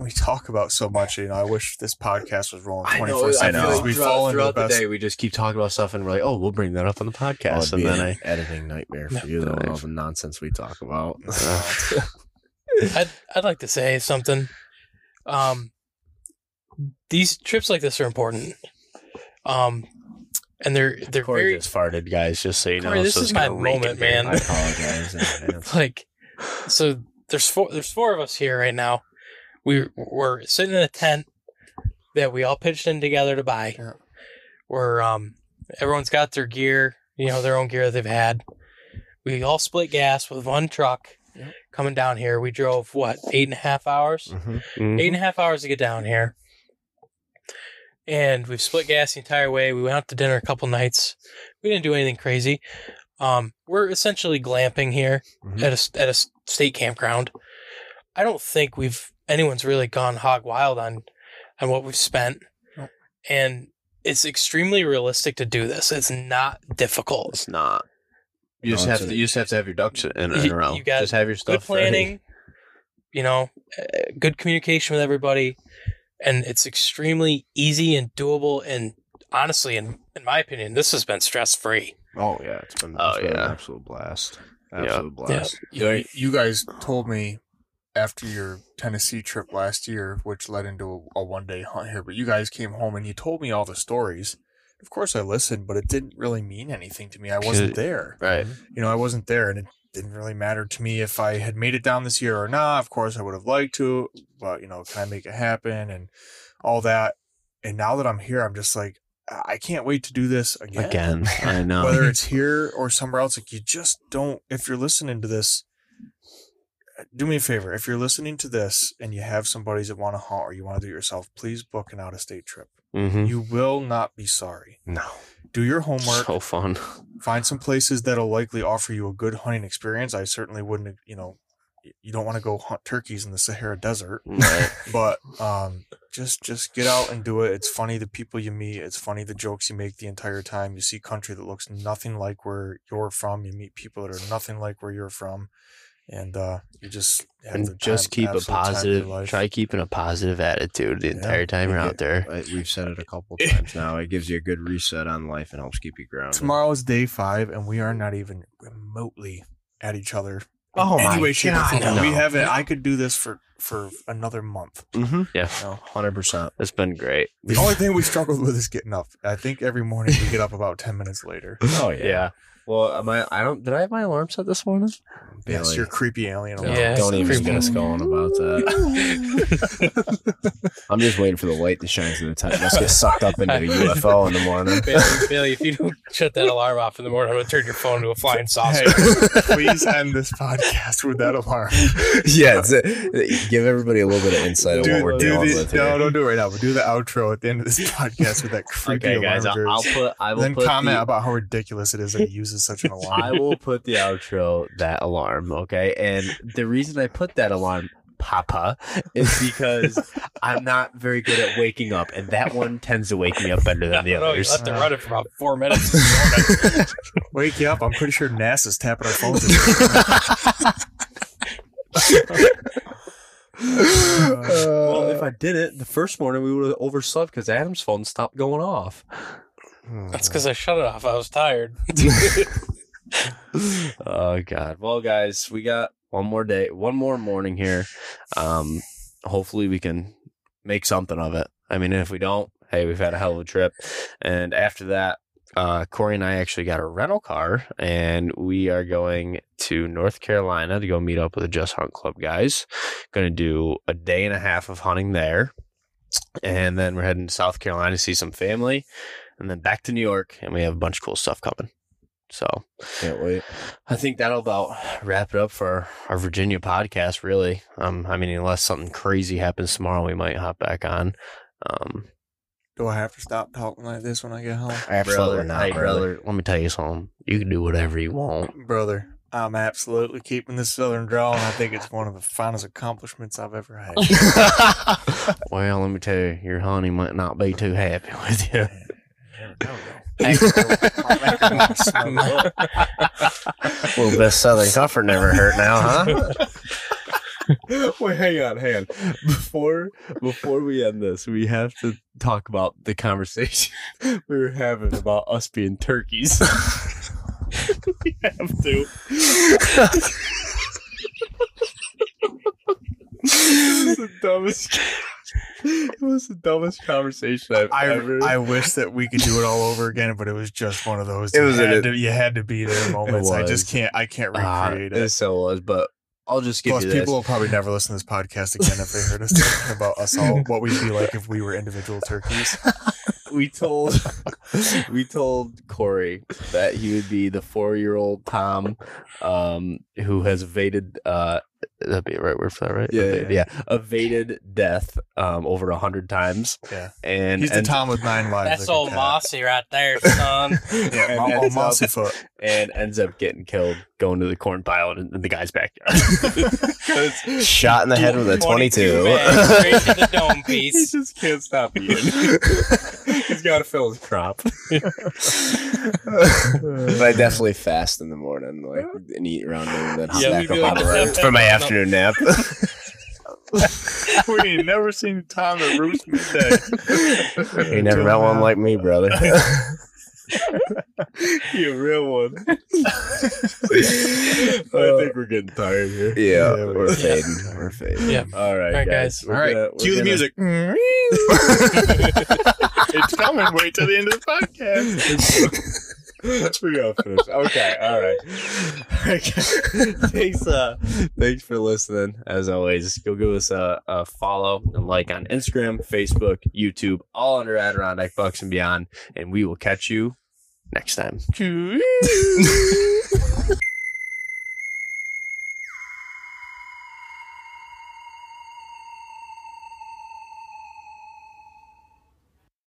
we talk about so much. You know, I wish this podcast was rolling I twenty know. four I seven. feel We throughout, fall into the throughout the best. day, we just keep talking about stuff, and we're like, "Oh, we'll bring that up on the Oh, podcast." it'd and be then an I, editing nightmare for you, though, and all the nonsense we talk about. I'd I'd like to say something. Um, these trips like this are important. Um, and they're they're Corey very just farted, guys. Just so you know, this so is my gonna moment, man. I apologize. like so there's four there's four of us here right now. We we're sitting in a tent that we all pitched in together to buy. Yeah. We're um everyone's got their gear, you know, their own gear that they've had. We all split gas with one truck Yep. coming down here. We drove what eight and a half hours, Mhm. Mhm. eight and a half hours to get down here, and we've split gas the entire way. We went out to dinner a couple nights. We didn't do anything crazy. Um, we're essentially glamping here Mhm. at a at a state campground. I don't think we've anyone's really gone hog wild on on what we've spent, Nope. and it's extremely realistic to do this. It's not difficult. It's not. You just No, have it's to. You just have to have your ducks in, in You- a row. you got just have your stuff. Good planning, you know, uh, good communication with everybody, and it's extremely easy and doable. And honestly, in in my opinion, this has been stress free. Oh yeah, it's been, Oh, it's been yeah. an absolute blast. Yeah. Absolute blast. You, you guys told me after your Tennessee trip last year, which led into a, a one day hunt here, but you guys came home and you told me all the stories. Of course, I listened, but it didn't really mean anything to me. I wasn't there. Right. Mm-hmm. You know, I wasn't there, and it didn't really matter to me if I had made it down this year or not. Of course, I would have liked to, but you know, can I make it happen and all that. And now that I'm here, I'm just like, I can't wait to do this again. Again, I know. Whether it's here or somewhere else, like you just don't. If you're listening to this, do me a favor. If you're listening to this and you have some buddies that want to hunt or you want to do it yourself, please book an out of state trip. Mhm. You will not be sorry. No. Do your homework. So fun. Find some places that'll likely offer you a good hunting experience. I certainly wouldn't, you know, you don't want to go hunt turkeys in the Sahara Desert, Right. but um, just just get out and do it. It's funny the people you meet. It's funny the jokes you make the entire time. You see country that looks nothing like where you're from. You meet people that are nothing like where you're from, and uh, you just have the and just time- keep a absolute time of your positive. Try keeping a positive attitude the Yeah. entire time you're out there. We've said it a couple times now. It gives you a good reset on life and helps keep you grounded. Tomorrow is day five, and we are not even remotely at each other. Oh my way, shape, or God, form. no. We haven't. I could do this for for another month. Mm-hmm. Yeah, You know? Hundred percent. it's been great. The only thing we struggled with is getting up. I think every morning we get up about ten minutes later. Oh Yeah. Well, am I? I don't. Did I have my alarm set this morning? Yes, Bailey. your creepy alien. Don't, alarm. Yeah, don't even creepy. get us going about that. I'm just waiting for the light to shine through the tent. Let's get sucked up into a UFO in the morning. Bailey, Bailey, if you don't shut that alarm off in the morning, I'm gonna turn your phone into a flying saucer. Hey, please end this podcast with that alarm. yeah, it's a- give everybody a little bit of insight on Do, what we're do dealing the, with no, here. don't do it right now. But do the outro at the end of this podcast with that creepy Okay, alarm. guys. I'll. I'll put. I will then put comment the, about how ridiculous it is that he uses such an alarm. I will put the outro that alarm. Okay, and the reason I put that alarm. Papa is because I'm not very good at waking up, and that one tends to wake me up better than the I don't know, you left it uh. running for about four minutes. Wake you up. I'm pretty sure NASA's tapping our phones. well, if I did it the first morning, we would have overslept because Adam's phone stopped going off. That's because I shut it off. I was tired. oh God. Well, guys, we got one more day, one more morning here. Um, hopefully we can make something of it. I mean, if we don't, hey, we've had a hell of a trip. And after that, uh, Corey and I actually got a rental car, and we are going to North Carolina to go meet up with the Just Hunt Club guys. Going to do a day and a half of hunting there, and then we're heading to South Carolina to see some family, and then back to New York, and we have a bunch of cool stuff coming. So Can't wait. I think that'll about wrap it up for our, our Virginia podcast. Really, um, I mean, unless something crazy happens tomorrow, we might hop back on. Um, Do I have to stop talking like this when I get home? Absolutely brother, not, hey, brother. brother. Let me tell you something. You can do whatever you want. Brother, I'm absolutely keeping this Southern drawl, and I think it's one of the finest accomplishments I've ever had. well, let me tell you, your honey might not be too happy with you. Little bit of Southern comfort never hurt now, huh? Wait, hang on, hang on. Before before we end this, we have to talk about the conversation we were having about us being turkeys. we have to. It was the dumbest. It was the dumbest conversation I've I, ever. I wish that we could do it all over again, but it was just one of those. It you, was had an- to, you had to be there moments. I just can't. I can't Ah, recreate it it. so was, but I'll just give Plus, you this. people will probably never listen to this podcast again if they heard us talking about us all, what we'd be like if we were individual turkeys. we told we told Corey that he would be the four year old Tom um who has evaded uh that'd be the right word for that, right? Yeah, Evaded- yeah. Evaded death um over a hundred times. Yeah. And He's the ends- Tom with nine lives. That's like old. Mossy right there, son. Yeah, And Mo- ends oh, Mossy foot. and ends up getting killed going to the corn pile in, in the guy's backyard. 'Cause Shot in the head with a 22. man, straight to the dome he piece. just can't stop eating. He's got to fill his crop. but I definitely fast in the morning, like and eat around noon, then Yeah, snack we up on the road for my afternoon nap. we ain't never seen Tom at Roost midday. you never met one like me, brother. you a real one. I think we're getting tired here. Yeah, Yeah, we- we're fading. We're fading. Yeah. All right, All right, guys. guys. All right, gonna- we're cue the gonna- music. it's coming. Wait till the end of the podcast. We gotta finish. Okay, all right. All right, thanks, uh, thanks for listening. As always, go give us a, a follow and like on Instagram, Facebook, YouTube, all under Adirondack Bucks and Beyond, and we will catch you next time.